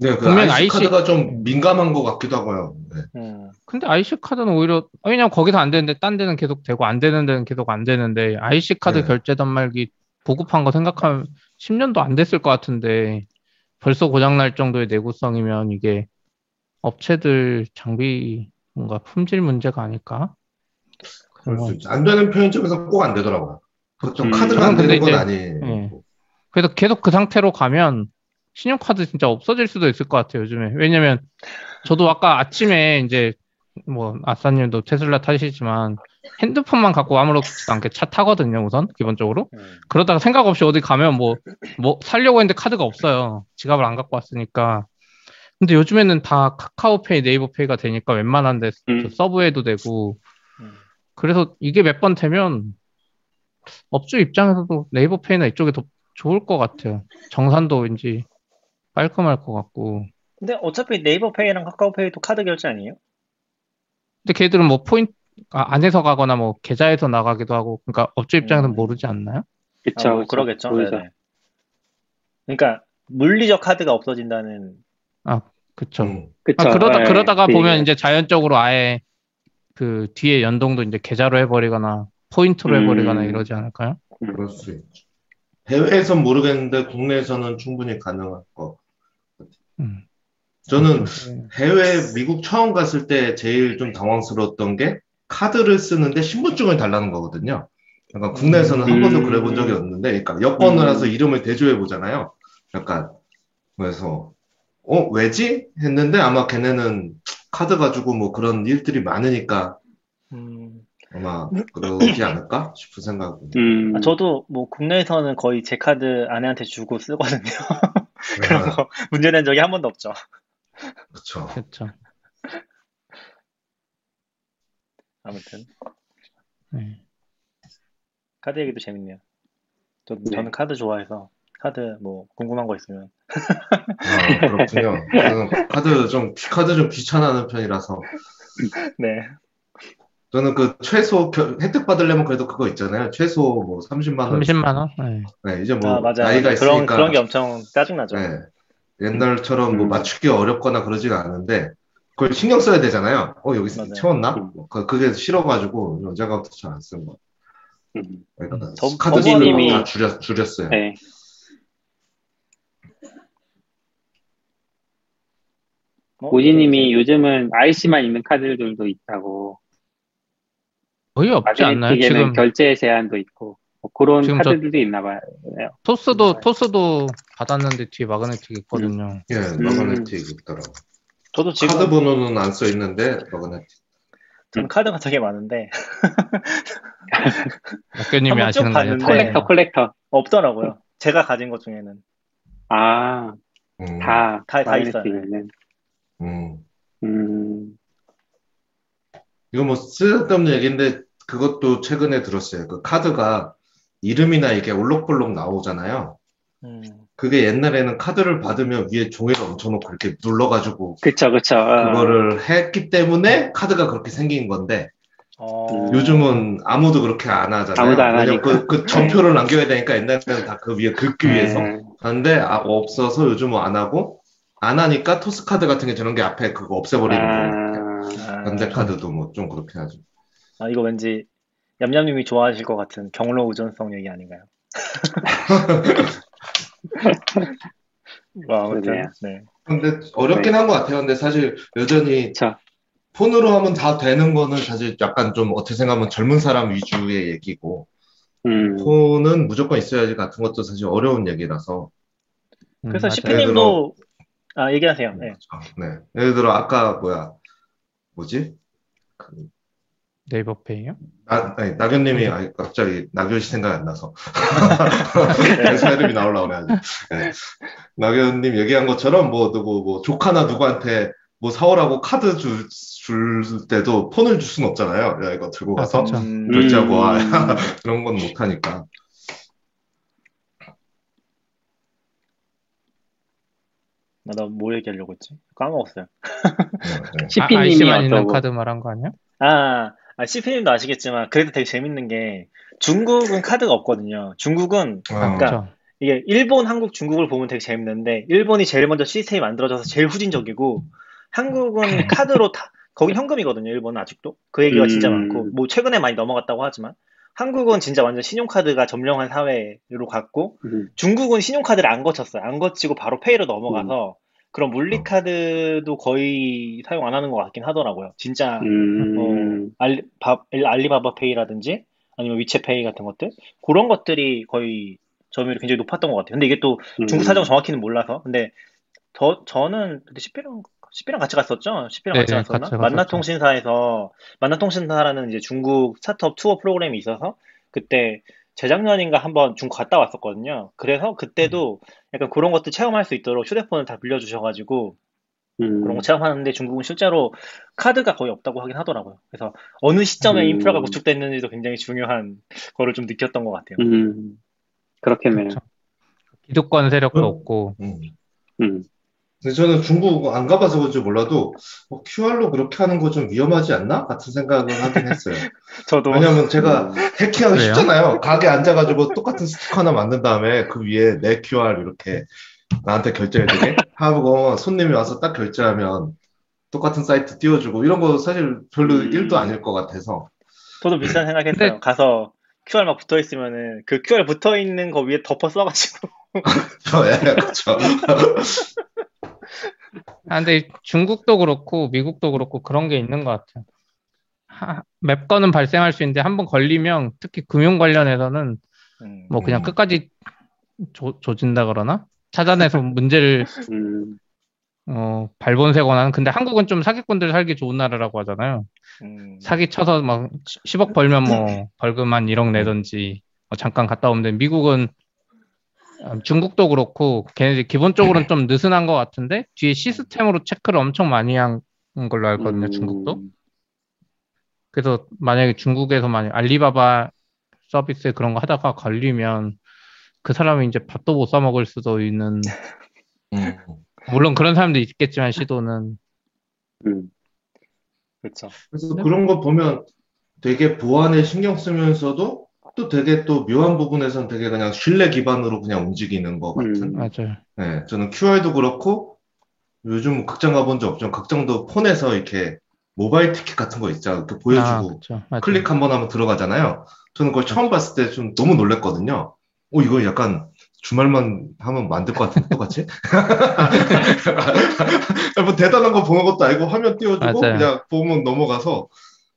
네, 그 분명 IC IC 카드가 좀 민감한 것 같기도 하고요. 네. 음, 근데 IC 카드는 오히려 왜냐면 거기서 안 되는데 딴 데는 계속 되고 안 되는 데는 계속 안 되는데 IC 카드 네. 결제 단말기 보급한 거 생각하면 10년도 안 됐을 것 같은데 벌써 고장 날 정도의 내구성이면 이게 업체들 장비 뭔가 품질 문제가 아닐까? 그럴 수 있죠. 안 되는 편의점에서 꼭 안 되더라고요. 그좀 음. 카드가 안 되는 건 이제- 아니에요. 예. 그래서 계속 그 상태로 가면 신용카드 진짜 없어질 수도 있을 것 같아요, 요즘에. 왜냐면 저도 아까 아침에 이제 뭐 아싸님도 테슬라 타시지만 핸드폰만 갖고 아무렇지도 않게 차 타거든요, 우선 기본적으로. 음. 그러다가 생각 없이 어디 가면 뭐, 뭐 살려고 했는데 카드가 없어요. 지갑을 안 갖고 왔으니까. 근데 요즘에는 다 카카오페이, 네이버페이가 되니까 웬만한 데 음. 서브해도 되고. 음. 그래서 이게 몇 번 되면 업주 입장에서도 네이버페이나 이쪽이 더 좋을 것 같아요. 정산도 왠지 깔끔할 것 같고. 근데 어차피 네이버페이랑 카카오페이도 카드 결제 아니에요? 근데 걔들은 뭐 포인트, 아, 안에서 가거나 뭐 계좌에서 나가기도 하고, 그러니까 업주 입장에서는 음. 모르지 않나요? 그쵸, 아, 뭐 그쵸. 그러겠죠. 그러니까 물리적 카드가 없어진다는 그쵸. 음. 그쵸. 아, 그러다, 예, 그러다가 그 보면. 이제 자연적으로 아예 그 뒤에 연동도 이제 계좌로 해버리거나 포인트로 음. 해버리거나 이러지 않을까요? 그럴 수 있죠. 해외에선 모르겠는데 국내에서는 충분히 가능할 거. 음. 저는 해외 미국 처음 갔을 때 제일 좀 당황스러웠던 게 카드를 쓰는데 신분증을 달라는 거거든요. 그러니까 국내에서는 한 번도 음. 그래 본 적이 없는데, 그러니까 여권을 음. 해서 이름을 대조해 보잖아요. 약간 그래서 어 왜지 했는데 아마 걔네는 카드 가지고 뭐 그런 일들이 많으니까 음, 아마 그러지 않을까 싶은 생각은. 음, 아, 저도 뭐 국내에서는 거의 제 카드 아내한테 주고 쓰거든요. 그래서 문제된 적이 한 번도 없죠. 그렇죠. 그렇죠. 아무튼 네. 카드 얘기도 재밌네요. 저, 네. 저는 카드 좋아해서 카드 뭐 궁금한 거 있으면 아, 그렇군요. 저는 카드 좀 카드 좀 귀찮아하는 편이라서 네. 저는 그 최소 겨- 혜택 받으려면 그래도 그거 있잖아요. 최소 뭐 30만 원. 30만 원? 네. 네, 이제 뭐 아, 맞아요. 나이가. 그런 있으니까 그런 게 엄청 짜증나죠. 네, 옛날처럼 뭐 음. 맞추기 어렵거나 그러지는 않은데 그걸 신경 써야 되잖아요. 어 여기 맞아요. 채웠나? 음. 그- 그게 싫어가지고 언젠가부터 잘안쓴 거. 음, 그러니까 더- 카드 수를 다 줄였, 줄였어요. 네. 어? 오지님이 요즘은 IC만 있는 카드들도 있다고. 거의 없지 않나요? 지금 결제 제한도 있고 뭐 그런 카드들도 있나 봐요. 토스도 토스도 받았는데 뒤에 마그네틱 있거든요. 예, 마그네틱 있더라고. 저도 지금 카드 번호는 안 써 있는데 마그네틱. 저는 카드가 되게 많은데 학교님이 아시는 쭉거 아니에요? 봤는데- 콜렉터, 콜렉터. 없더라고요. 제가 가진 것 중에는 아, 음, 다, 다- 다 있어요. 있는. 음. 음, 이거 뭐 쓸데없는 얘기인데 그것도 최근에 들었어요. 그 카드가 이름이나 이게 올록볼록 나오잖아요. 음. 그게 옛날에는 카드를 받으면 위에 종이를 얹혀놓고 이렇게 눌러가지고 그쵸, 그쵸. 아, 그거를 했기 때문에 카드가 그렇게 생긴 건데 어, 요즘은 아무도 그렇게 안 하잖아요. 아무도 안 하니까. 그, 그 전표를 남겨야 되니까 옛날에는 다 그 위에 긁기 위해서 네. 하는데 아, 없어서 요즘은 안 하고 안 하니까 토스 카드 같은 게 저런 게 앞에 그거 없애버리는 거예요. 아, 아, 반대 카드도 뭐 좀 그렇게 하죠. 아, 이거 왠지 얌얌님이 좋아하실 것 같은 경로 의존성 얘기 아닌가요? 뭐 아무튼. 네. 근데 어렵긴 한것 같아요. 근데 사실 여전히 그쵸. 폰으로 하면 다 되는 거는 사실 약간 좀 어떻게 생각하면 젊은 사람 위주의 얘기고 음, 폰은 무조건 있어야지 같은 것도 사실 어려운 얘기라서 음, 그래서 맞아요. 시피님도 아 얘기하세요. 네. 네. 예를 들어 아까 뭐야 뭐지? 그 네이버 페이요? 나, 아니, 낙연님이 아니, 갑자기 낙연 씨 생각이 안 나서 회사 이름이 나오려고 그래가지고 네. 낙연님 얘기한 것처럼 뭐 누구 뭐 조카나 누구한테 뭐 사오라고 카드 줄, 줄 때도 폰을 줄 수는 없잖아요. 야 이거 들고 아, 가서 결제하고 와 음. 그런 건 못하니까 나 뭐 얘기하려고 했지? 까먹었어요. 네, 네. 아, CP님이 어떠고? 카드 말한 거 아니야? 아, 아 CP님도 아시겠지만 그래도 되게 재밌는 게 중국은 카드가 없거든요. 중국은 아, 그러니까 그렇죠. 이게 일본, 한국, 중국을 보면 되게 재밌는데 일본이 제일 먼저 시스템이 만들어져서 제일 후진적이고 한국은 카드로 다 거긴 현금이거든요. 일본은 아직도 그 얘기가 진짜 음. 많고 뭐 최근에 많이 넘어갔다고 하지만 한국은 진짜 완전 신용카드가 점령한 사회로 갔고 음, 중국은 신용카드를 안 거쳤어요. 안 거치고 바로 페이로 넘어가서 그런 물리카드도 거의 사용 안 하는 것 같긴 하더라고요. 진짜 음, 어, 알리, 바, 알리바바 페이라든지 아니면 위챗페이 같은 것들 그런 것들이 거의 점유율이 굉장히 높았던 것 같아요. 근데 이게 또 중국 음. 사정 정확히는 몰라서 근데 저 저는 근데 CP랑 CP랑 같이 갔었죠. CP랑 네, 같이 네, 갔었나? 같이. 만나통신사에서 만나통신사라는 이제 중국 스타트업 투어 프로그램이 있어서 그때 재작년인가 한번 중국 갔다 왔었거든요. 그래서 그때도 약간 그런 것들 체험할 수 있도록 휴대폰을 다 빌려주셔가지고 음, 그런 거 체험하는데 중국은 실제로 카드가 거의 없다고 하긴 하더라고요. 그래서 어느 시점에 음. 인프라가 구축됐는지도 굉장히 중요한 거를 좀 느꼈던 것 같아요. 음, 그렇겠네요. 그렇죠. 기득권 세력도 음. 없고 음. 음, 근데 저는 중국 안 가봐서 그런지 몰라도 어, QR로 그렇게 하는 거 좀 위험하지 않나? 같은 생각을 하긴 했어요. 저도 왜냐면 제가 해킹하기 그래요? 쉽잖아요. 가게 앉아가지고 똑같은 스티커 하나 만든 다음에 그 위에 내 QR 이렇게 나한테 결제해주게 하고 손님이 와서 딱 결제하면 똑같은 사이트 띄워주고 이런 거 사실 별로 음. 일도 아닐 것 같아서 저도 비슷한 생각했어요. 근데- 가서 QR 막 붙어 있으면은 그 QR 붙어 있는 거 위에 덮어 써가지고 예, 그렇죠. 아, 근데 중국도 그렇고 미국도 그렇고 그런 게 있는 것 같아요. 하, 몇 건은 발생할 수 있는데 한 번 걸리면 특히 금융 관련해서는 음, 뭐 그냥 음. 끝까지 조, 조진다 그러나 찾아내서 문제를 음, 어, 발본세거나 하는 근데 한국은 좀 사기꾼들 살기 좋은 나라라고 하잖아요. 음, 사기 쳐서 막 10억 벌면 뭐 벌금 한 1억 내든지 뭐 잠깐 갔다 오면 돼. 미국은 아, 중국도 그렇고 걔네들 기본적으로는 좀 느슨한 것 같은데 뒤에 시스템으로 체크를 엄청 많이 한 걸로 알거든요. 음, 중국도. 그래서 만약에 중국에서 만약 알리바바 서비스 그런 거 하다가 걸리면 그 사람이 이제 밥도 못 사 먹을 수도 있는 음. 물론 그런 사람도 있겠지만 시도는 음, 그렇죠. 그래서 그런 거 보면 되게 보안에 신경 쓰면서도 또 되게 또 묘한 부분에선 되게 그냥 신뢰 기반으로 그냥 움직이는 것 같은. 음. 맞아요. 네, 저는 QR도 그렇고 요즘 극장 가본 적 없지만 극장도 폰에서 이렇게 모바일 티켓 같은 거 있잖아. 이렇게 아, 보여주고 그쵸. 맞아요. 클릭 한 번 하면 들어가잖아요. 저는 그걸 처음 봤을 때 좀 너무 놀랬거든요. 어, 이거 약간 주말만 하면 만들 것 같은데 똑같이? 뭐 대단한 거 보는 것도 아니고 화면 띄워주고 맞아요. 그냥 보면 넘어가서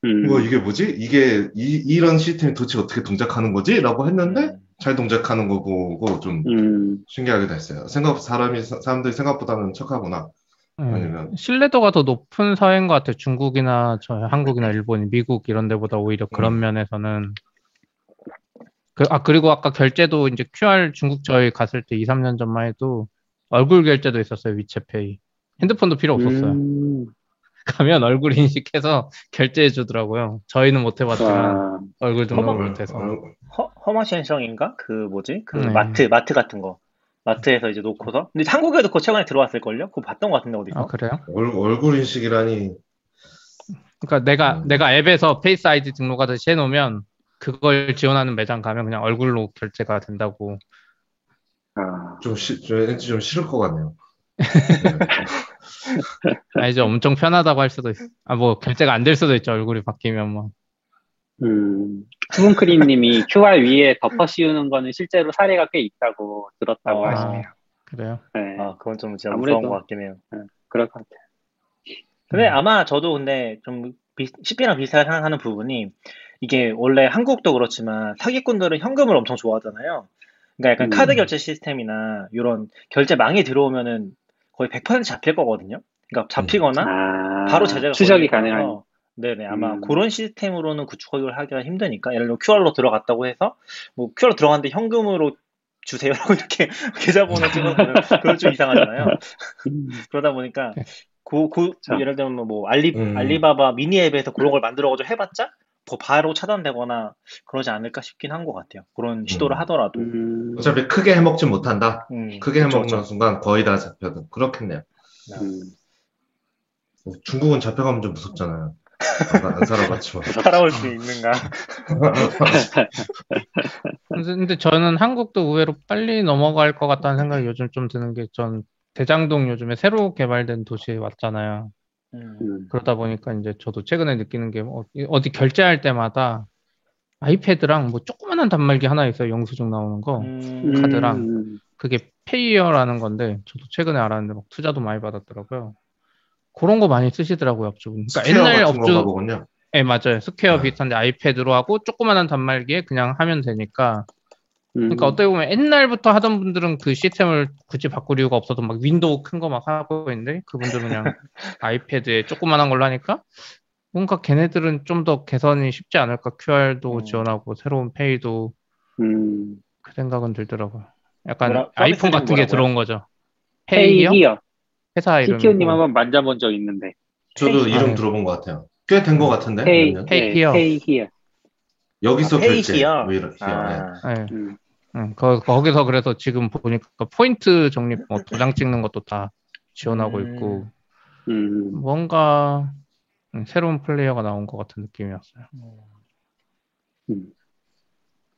음, 뭐 이게 뭐지? 이게 이, 이런 시스템이 도대체 어떻게 동작하는 거지? 라고 했는데 음, 잘 동작하는 거 보고 좀 음, 신기하게 됐어요. 생각 사람이 사람들이 생각보다는 척하구나. 음. 아니면 신뢰도가 더 높은 사회인 것 같아요. 중국이나 저 한국이나 일본, 미국 이런 데보다 오히려 그런 음. 면에서는 그, 아 그리고 아까 결제도 이제 QR 중국 저희 갔을 때 2, 3년 전만 해도 얼굴 결제도 있었어요. 위챗페이. 핸드폰도 필요 없었어요. 음, 가면 얼굴 인식해서 결제해 주더라고요. 저희는 못 해봤지만 와, 얼굴 등록을 어, 못해서. 어, 허, 허마셴성인가? 그 뭐지? 그 네. 마트, 마트 같은 거. 마트에서 이제 놓고서. 근데 한국에도 그거 최근에 들어왔을 걸요? 그거 봤던 것 같은데, 어디서? 아 그래요? 얼, 얼굴 인식이라니 그러니까 내가 음. 내가 앱에서 Face ID 등록하듯이 해놓으면 그걸 지원하는 매장 가면 그냥 얼굴로 결제가 된다고. 아, 좀, 시, 좀 왠지 좀 싫을 것 같네요. 아 이제 엄청 편하다고 할 수도 있어. 아 뭐 결제가 안 될 수도 있죠. 얼굴이 바뀌면 뭐. 음, 수분크림님이 QR 위에 덮어 씌우는 거는 실제로 사례가 꽤 있다고 들었다고 아. 하시네요. 그래요? 네, 아, 그건 좀 진짜 아무래도- 무서운 것 같긴 해요. 그럴 것 같아요. 근데 음. 아마 저도 근데 좀 비, CP랑 비슷하게 생각하는 부분이 이게 원래 한국도 그렇지만 사기꾼들은 현금을 엄청 좋아하잖아요. 그러니까 약간 음. 카드 결제 시스템이나 이런 결제망이 들어오면은 거의 100% 잡힐 거거든요. 그러니까 잡히거나 아, 바로 제재가 추적이 가능한. 네네 아마 음. 그런 시스템으로는 구축을 하기가 힘드니까 예를 들어 QR로 들어갔다고 해서 뭐 QR로 들어갔는데 현금으로 주세요라고 이렇게 계좌번호 찍어보면 그건 좀 이상하잖아요. 음, 그러다 보니까 네. 그, 그. 예를 들면 뭐 알리 음. 알리바바 미니 앱에서 그런 걸 만들어가지고 해봤자 뭐 바로 차단되거나 그러지 않을까 싶긴 한 것 같아요. 그런 시도를 음. 하더라도. 음, 어차피 크게 해먹지 못한다. 음, 크게 그쵸, 해먹는 그쵸. 순간 거의 다 잡혀도 그렇겠네요. 음. 뭐 중국은 잡혀가면 좀 무섭잖아요. 안, 안 살아봤지만. 살아올 수 있는가? 근데 저는 한국도 의외로 빨리 넘어갈 것 같다는 생각이 요즘 좀 드는 게 전 대장동 요즘에 새로 개발된 도시에 왔잖아요. 음, 음. 그러다 보니까 이제 저도 최근에 느끼는 게 어, 어디 결제할 때마다 아이패드랑 뭐 조그만한 단말기 하나 있어요. 영수증 나오는 거. 음, 카드랑. 음, 그게 페이어라는 건데 저도 최근에 알았는데 막 투자도 많이 받았더라고요. 그런 거 많이 쓰시더라고요, 업주분. 그러니까 옛날 업주. 예, 맞아요. 스퀘어 네. 비슷한데 아이패드로 하고 조그만한 단말기에 그냥 하면 되니까. 음. 그러니까 어떻게 보면 옛날부터 하던 분들은 그 시스템을 굳이 바꿀 이유가 없어도 막 윈도우 큰 거 막 하고 있는데 그분들은 그냥 아이패드에 조그만한 걸로 하니까 뭔가 걔네들은 좀 더 개선이 쉽지 않을까. QR도 음. 지원하고 새로운 pay도 음. 그 생각은 들더라고요. 약간 뭐라- 아이폰 같은 게 들어온 거죠. 페이 페이요? 히어. 회사 이름이고. CTO님 한번 만져본 적 있는데. 저도 페이- 이름 아, 들어본 것 같아요. 꽤 된 것 같은데. 페이, 몇 년? 페이 네, 히어. 페이 히어. 여기서 아, 결제. 페이시야. 뭐 이런-. 아, 네. 음. 응, 거, 거기서 그래서 지금 보니까 포인트 적립, 뭐 도장 찍는 것도 다 지원하고 음. 있고 음. 뭔가 음, 새로운 플레이어가 나온 것 같은 느낌이었어요. 음.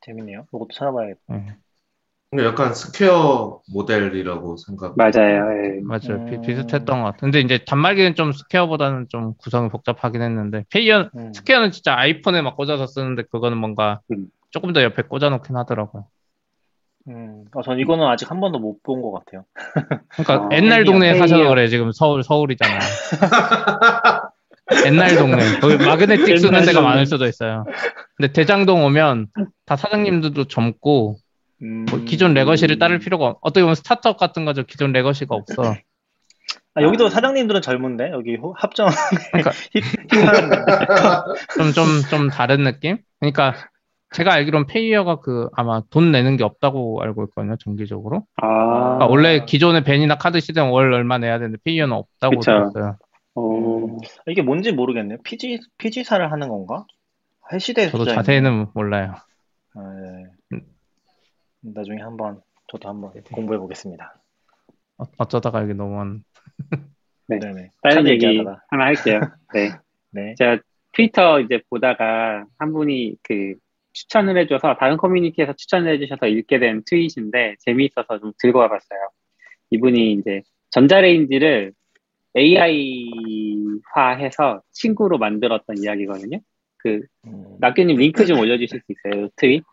재밌네요. 이것도 찾아봐야겠다. 네, 근데 약간 스퀘어 모델이라고 생각. 맞아요. 예. 맞아요. 비, 음. 비 슷했던 것 같아요. 근데 이제 단말기는 좀 스퀘어보다는 좀 구성이 복잡하긴 했는데 페이히어, 음. 스퀘어는 진짜 아이폰에 막 꽂아서 쓰는데 그거는 뭔가 음. 조금 더 옆에 꽂아놓긴 하더라고요. 음, 어, 전 이거는 아직 한 번도 못 본 것 같아요. 그러니까 아, 옛날 동네에 사셔서. 그래 지금 서울 서울이잖아요. 옛날 동네 거기 마그네틱 쓰는 데가. 많을 수도 있어요. 근데 대장동 오면 다 사장님들도 젊고 음, 뭐 기존 legacy를 따를 필요가 없, 어떻게 보면 스타트업 같은 거죠. 기존 legacy가 없어. 아, 여기도 아. 사장님들은 젊은데 여기 호- 합정 그러니까 좀좀 좀 다른 느낌? 그러니까 제가 알기로는 페이히어가 그 아마 돈 내는 게 없다고 알고 있거든요. 정기적으로. 아. 그러니까 원래 기존의 VAN이나 카드 시대는 월 얼마 내야 되는데 페이히어는 없다고 그쵸. 들었어요. 어. 이게 뭔지 모르겠네요. 피지 피지사를 하는 건가? 해시대 저도 자세히는 몰라요. 아. 음. 나중에 한번 저도 한번 공부해 보겠습니다. 어, 어쩌다가 여기 넘어온. 네. 네네. 다른 카드 얘기 얘기하다가. 하나 할게요. 네. 네. 제가 트위터 이제 보다가 한 분이 그 추천을 해줘서 다른 커뮤니티에서 추천을 해주셔서 읽게 된 트윗인데 재미있어서 좀 들고 와봤어요. 이분이 이제 전자레인지를 AI화해서 친구로 만들었던 이야기거든요. 그 음. 낙교님 링크 좀 올려주실 수 있어요? 트윗?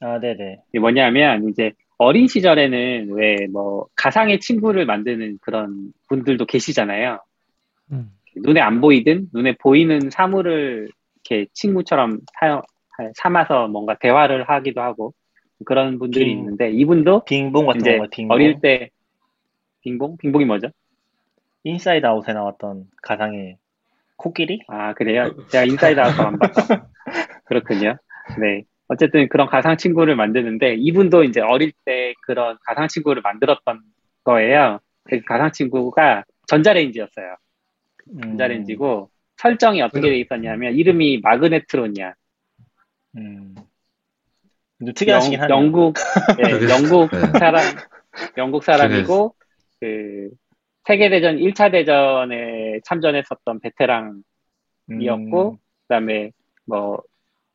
아, 네네. 이게 뭐냐면 이제 어린 시절에는 왜 뭐 가상의 친구를 만드는 그런 분들도 계시잖아요. 음. 눈에 안 보이든 눈에 보이는 사물을 이렇게 친구처럼 사용, 삼아서 뭔가 대화를 하기도 하고 그런 분들이 빙. 있는데 이분도 빙봉 같은 이제 거, 빙봉. 어릴 때 빙봉? 빙봉이 뭐죠? 인사이드 아웃에 나왔던 가상의 코끼리? 아 그래요? 제가 인사이드 아웃 안 봤어. 그렇군요. 네. 어쨌든 그런 가상 친구를 만드는데 이분도 이제 어릴 때 그런 가상 친구를 만들었던 거예요. 그 가상 친구가 전자레인지였어요. 음, 전자레인지고 설정이 어떻게 돼 있었냐면 이름이 마그네트론이야. 음. 좀 특이하시긴 영, 하네요. 영국 네, 영국 네. 사람 영국 사람이고 그 세계 대전 1차 대전에 참전했었던 베테랑 이었고, 음, 그다음에 뭐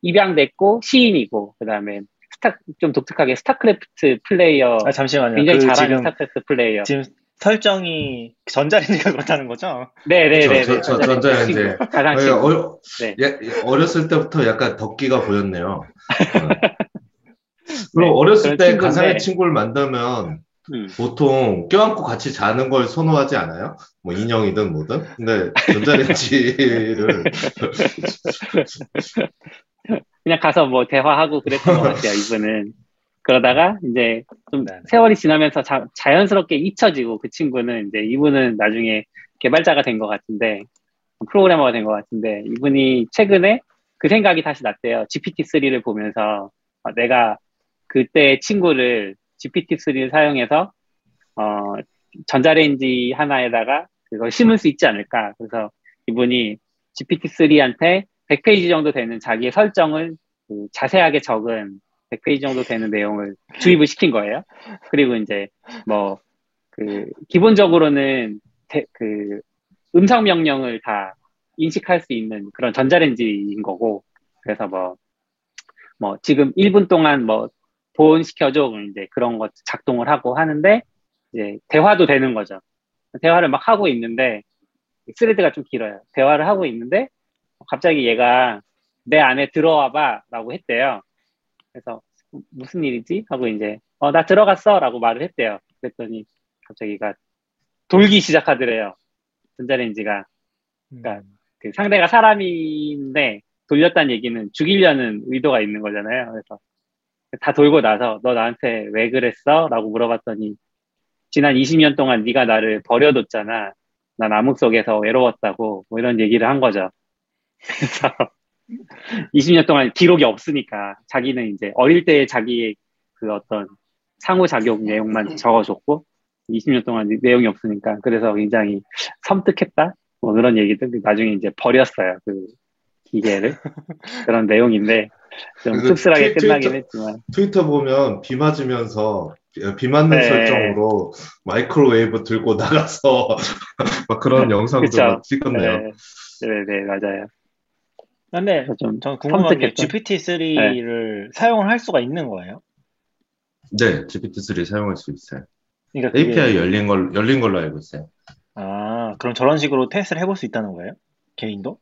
입양됐고 시인이고 그다음에 스타 좀 독특하게 스타크래프트 플레이어 아, 잠시만요. 굉장히 그 잘하는 지금, 스타크래프트 플레이어. 지금 설정이 전자레인지가 그렇다는 거죠? 네네네. 저- 저- 전자레인지. 가장 친구. 어, 네. 예, 어렸을 때부터 약간 덕기가 보였네요. 그럼 어렸을 그런 때 친구인데. 가상의 친구를 만나면 음. 보통 껴안고 같이 자는 걸 선호하지 않아요? 뭐 인형이든 뭐든. 근데 전자레인지를 그냥 가서 뭐 대화하고 그랬던 것 같아요, 이분은. 그러다가 이제 좀 네네. 세월이 지나면서 자, 자연스럽게 잊혀지고 그 친구는 이제 이분은 나중에 개발자가 된 것 같은데, 프로그래머가 된 것 같은데, 이분이 최근에 그 생각이 다시 났대요. GPT-3를 보면서 어, 내가 그때 친구를 GPT-3를 사용해서 어, 전자레인지 하나에다가 그걸 심을 수 있지 않을까. 그래서 이분이 GPT-3한테 100페이지 정도 되는 자기의 설정을 그 자세하게 적은 100페이지 정도 되는 내용을 주입을 시킨 거예요. 그리고 이제 뭐 그 기본적으로는 대- 그 음성 명령을 다 인식할 수 있는 그런 전자레인지인 거고 그래서 뭐뭐 지금 1분 동안 뭐 보온 시켜줘 그럼 이제 그런 것 작동을 하고 하는데 이제 대화도 되는 거죠. 대화를 막 하고 있는데 스레드가 좀 길어요. 대화를 하고 있는데 갑자기 얘가 내 안에 들어와봐 라고 했대요. 그래서 무슨 일이지? 하고 이제 어 나 들어갔어 라고 말을 했대요. 그랬더니 갑자기가 돌기 시작하더래요. 전자레인지가 그러니까 그 상대가 사람인데 돌렸다는 얘기는 죽이려는 의도가 있는 거잖아요. 그래서 다 돌고 나서 너 나한테 왜 그랬어? 라고 물어봤더니 지난 20년 동안 네가 나를 버려뒀잖아. 난 암흑 속에서 외로웠다고 뭐 이런 얘기를 한 거죠. 그래서 20년 동안 기록이 없으니까 자기는 이제 어릴 때 자기의 그 어떤 상호작용 내용만 적어줬고 20년 동안 내용이 없으니까 그래서 굉장히 섬뜩했다 뭐 그런 얘기들 나중에 이제 버렸어요 그 기계를 그런 내용인데 좀그 씁쓸하게 트위- 끝나긴 트위터- 했지만 트위터 보면 비 맞으면서 비- 비 맞는 네. 설정으로 microwave 들고 나가서 막 그런 영상도. 막 찍었네요. 네, 네, 네 맞아요 근데 그래서 좀전 궁금한 게 섬뜩했죠. GPT-3를 사용을 할 수가 있는 거예요? 네, GPT-3 사용할 수 있어요. 그러니까 그게- API 열린 걸 열린 걸로 알고 있어요. 아, 그럼 저런 식으로 테스트를 해볼 수 있다는 거예요? 개인도?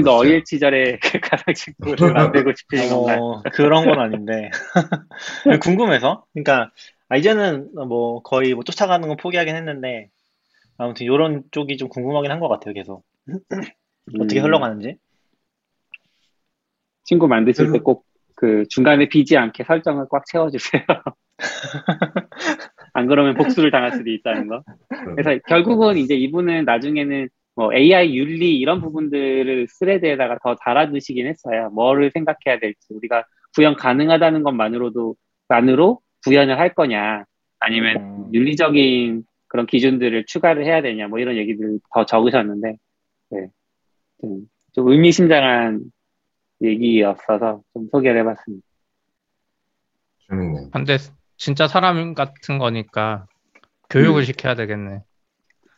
있어요. 어릴 시절에 그 가상친구를 만들고 싶으신 건가요? 어, 그런 건 아닌데. 궁금해서. 그러니까, 아, 이제는 뭐 거의 뭐 쫓아가는 건 포기하긴 했는데, 아무튼 이런 쪽이 좀 궁금하긴 한 것 같아요, 계속. 어떻게 음, 흘러가는지. 친구 만드실 음. 때꼭 그 중간에 비지 않게 설정을 꽉 채워주세요. 안 그러면 복수를 당할 수도 있다는 거. 음. 그래서 결국은 이제 이분은 나중에는 뭐 AI 윤리 이런 부분들을 스레드에다가 더 달아두시긴 했어요. 뭐를 생각해야 될지 우리가 구현 가능하다는 것만으로도 만으로 구현을 할 거냐 아니면 음, 윤리적인 그런 기준들을 추가를 해야 되냐 뭐 이런 얘기들 더 적으셨는데 네. 좀, 좀 의미심장한 얘기였어서 좀 소개를 해봤습니다. 재밌네. 근데 진짜 사람 같은 거니까 교육을 음. 시켜야 되겠네.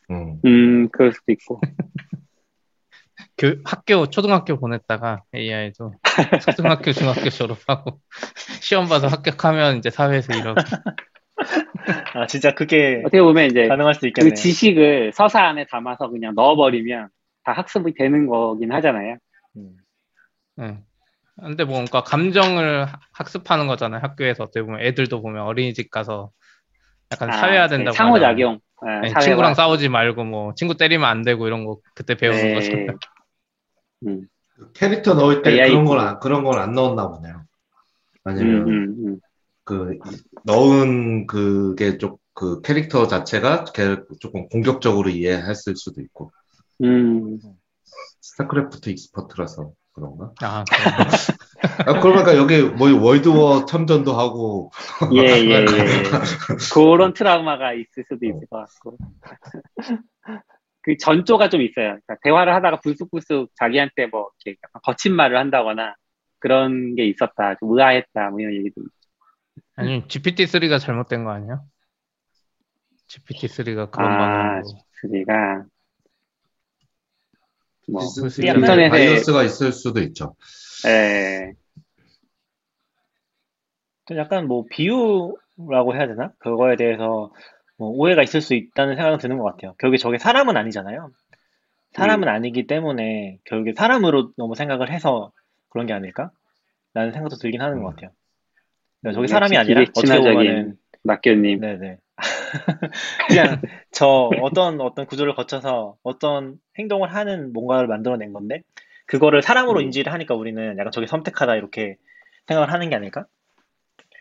음. 음 그럴 수도 있고 교, 학교, 초등학교 보냈다가 AI도 초등학교, 중학교 졸업하고 시험 봐서 합격하면 이제 사회에서 일하고. 아, 진짜 그게 어떻게 보면 이제 가능할 수도 있겠네요. 그 지식을 서사 안에 담아서 그냥 넣어버리면 다 학습이 되는 거긴 하잖아요. 음, 예. 근데 뭔가 감정을 하- 학습하는 거잖아요. 학교에서 어떻게 보면 애들도 보면 어린이집 가서 약간 사회화 된다고 네, 상호작용. 네, 사회화. 친구랑 싸우지 말고 뭐 친구 때리면 안 되고 이런 거 그때 배우는 네. 거잖아요. 음, 캐릭터 넣을 때 AI. 그런 걸 안, 그런 걸안 넣었나 보네요. 아니면 음, 음, 음. 그 넣은 그게 좀 그 캐릭터 자체가 걔 조금 공격적으로 이해했을 수도 있고 음, 스타크래프트 expert라서 그런가? 아? 아, 그러니까 여기 뭐 World War 참전도 하고 예, 예, 예. 그런 트라우마가 있을 수도 있을 것 같고. 그 전조가 좀 있어요. 그러니까 대화를 하다가 불쑥불쑥 자기한테 뭐 이렇게 거친 말을 한다거나 그런 게 있었다. 좀 의아했다. 뭐 이런 얘기도. 아니 GPT-3가 잘못된 거 아니야? GPT-3가 그런 아, 방향으로. 우리가 뭐 그럴 수 있겠네. 인터넷에 바이어스가 있을 수도 있죠. 예, 좀 약간 뭐 비유라고 해야 되나? 그거에 대해서 뭐 오해가 있을 수 있다는 생각은 드는 것 같아요. 결국에 저게 사람은 아니잖아요. 사람은 아니기 때문에 결국에 사람으로 너무 생각을 해서 그런 게 아닐까? 라는 생각도 들긴 하는 것 같아요. 저게 역시 사람이 아니라 어떻게 보면은 낙교님. 네네. 그냥 저 어떤 어떤 구조를 거쳐서 어떤 행동을 하는 뭔가를 만들어낸 건데 그거를 사람으로 음. 인지를 하니까 우리는 약간 저게 선택하다 이렇게 생각을 하는 게 아닐까?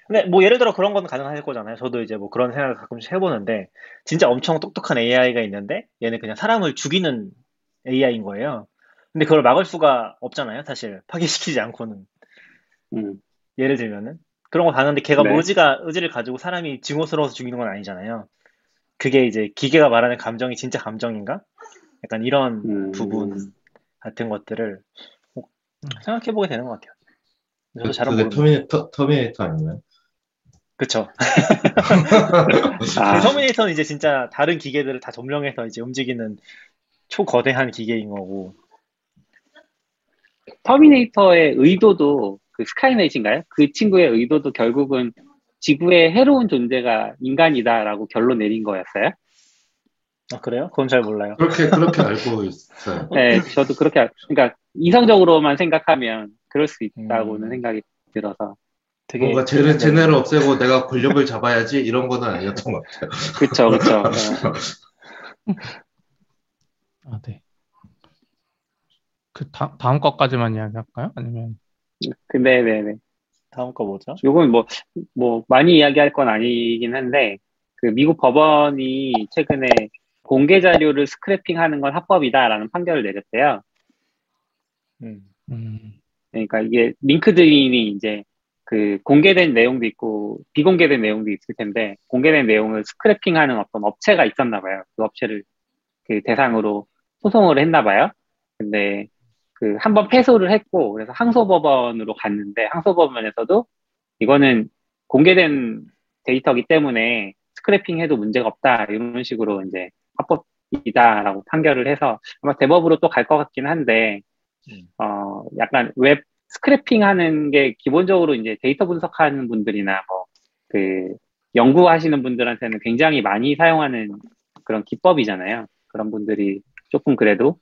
근데 뭐 예를 들어 그런 건 가능할 거잖아요. 저도 이제 뭐 그런 생각을 가끔씩 해보는데 진짜 엄청 똑똑한 AI가 있는데 얘는 그냥 사람을 죽이는 AI인 거예요. 근데 그걸 막을 수가 없잖아요. 사실 파괴시키지 않고는. 음, 예를 들면은 그런 거 봤는데 걔가 네. 뭐 의지가 의지를 가지고 사람이 증오스러워서 죽이는 건 아니잖아요. 그게 이제 기계가 말하는 감정이 진짜 감정인가? 약간 이런 음. 부분 같은 것들을 꼭 생각해보게 되는 것 같아요. 저도 그, 잘은 그게 모르는데. 터미네이터, 터미네이터 아닌가요? 그쵸. 아, 그 터미네이터는 이제 진짜 다른 기계들을 다 점령해서 이제 움직이는 초거대한 기계인 거고. 터미네이터의 의도도 그 스카이넷인가요? 그 친구의 의도도 결국은 지구에 해로운 존재가 인간이다라고 결론 내린 거였어요. 아, 그래요? 그건 잘 몰라요. 그렇게, 그렇게 알고 있어요. 네, 저도 그렇게 알- 그러니까 이성적으로만 생각하면 그럴 수 있다고는 음. 생각이 들어서 되게 뭔가 쟤네, 쟤네를 없애고 내가 권력을 잡아야지 이런 거는 아니었던 것 같아요. 그쵸 그쵸. 어. 아, 네. 그 다, 다음 것까지만 이야기할까요? 아니면 근데 네네. 다음 거 뭐죠? 요건 뭐, 뭐, 많이 이야기할 건 아니긴 한데, 그 미국 법원이 최근에 공개 자료를 스크래핑 하는 건 합법이다라는 판결을 내렸대요. 음. 음, 그러니까 이게 링크드인이 이제 그 공개된 내용도 있고 비공개된 내용도 있을 텐데, 공개된 내용을 스크래핑 하는 어떤 업체가 있었나 봐요. 그 업체를 그 대상으로 소송을 했나 봐요. 근데 그 한 번 패소를 했고, 그래서 항소법원으로 갔는데, 항소법원에서도 이거는 공개된 데이터기 때문에 scraping 해도 문제가 없다. 이런 식으로 이제 합법이다라고 판결을 해서 아마 대법으로 또 갈 것 같긴 한데, 음. 어, 약간 web scraping 하는 게 기본적으로 이제 데이터 분석하는 분들이나 뭐, 그, 연구하시는 분들한테는 굉장히 많이 사용하는 그런 기법이잖아요. 그런 분들이 조금 그래도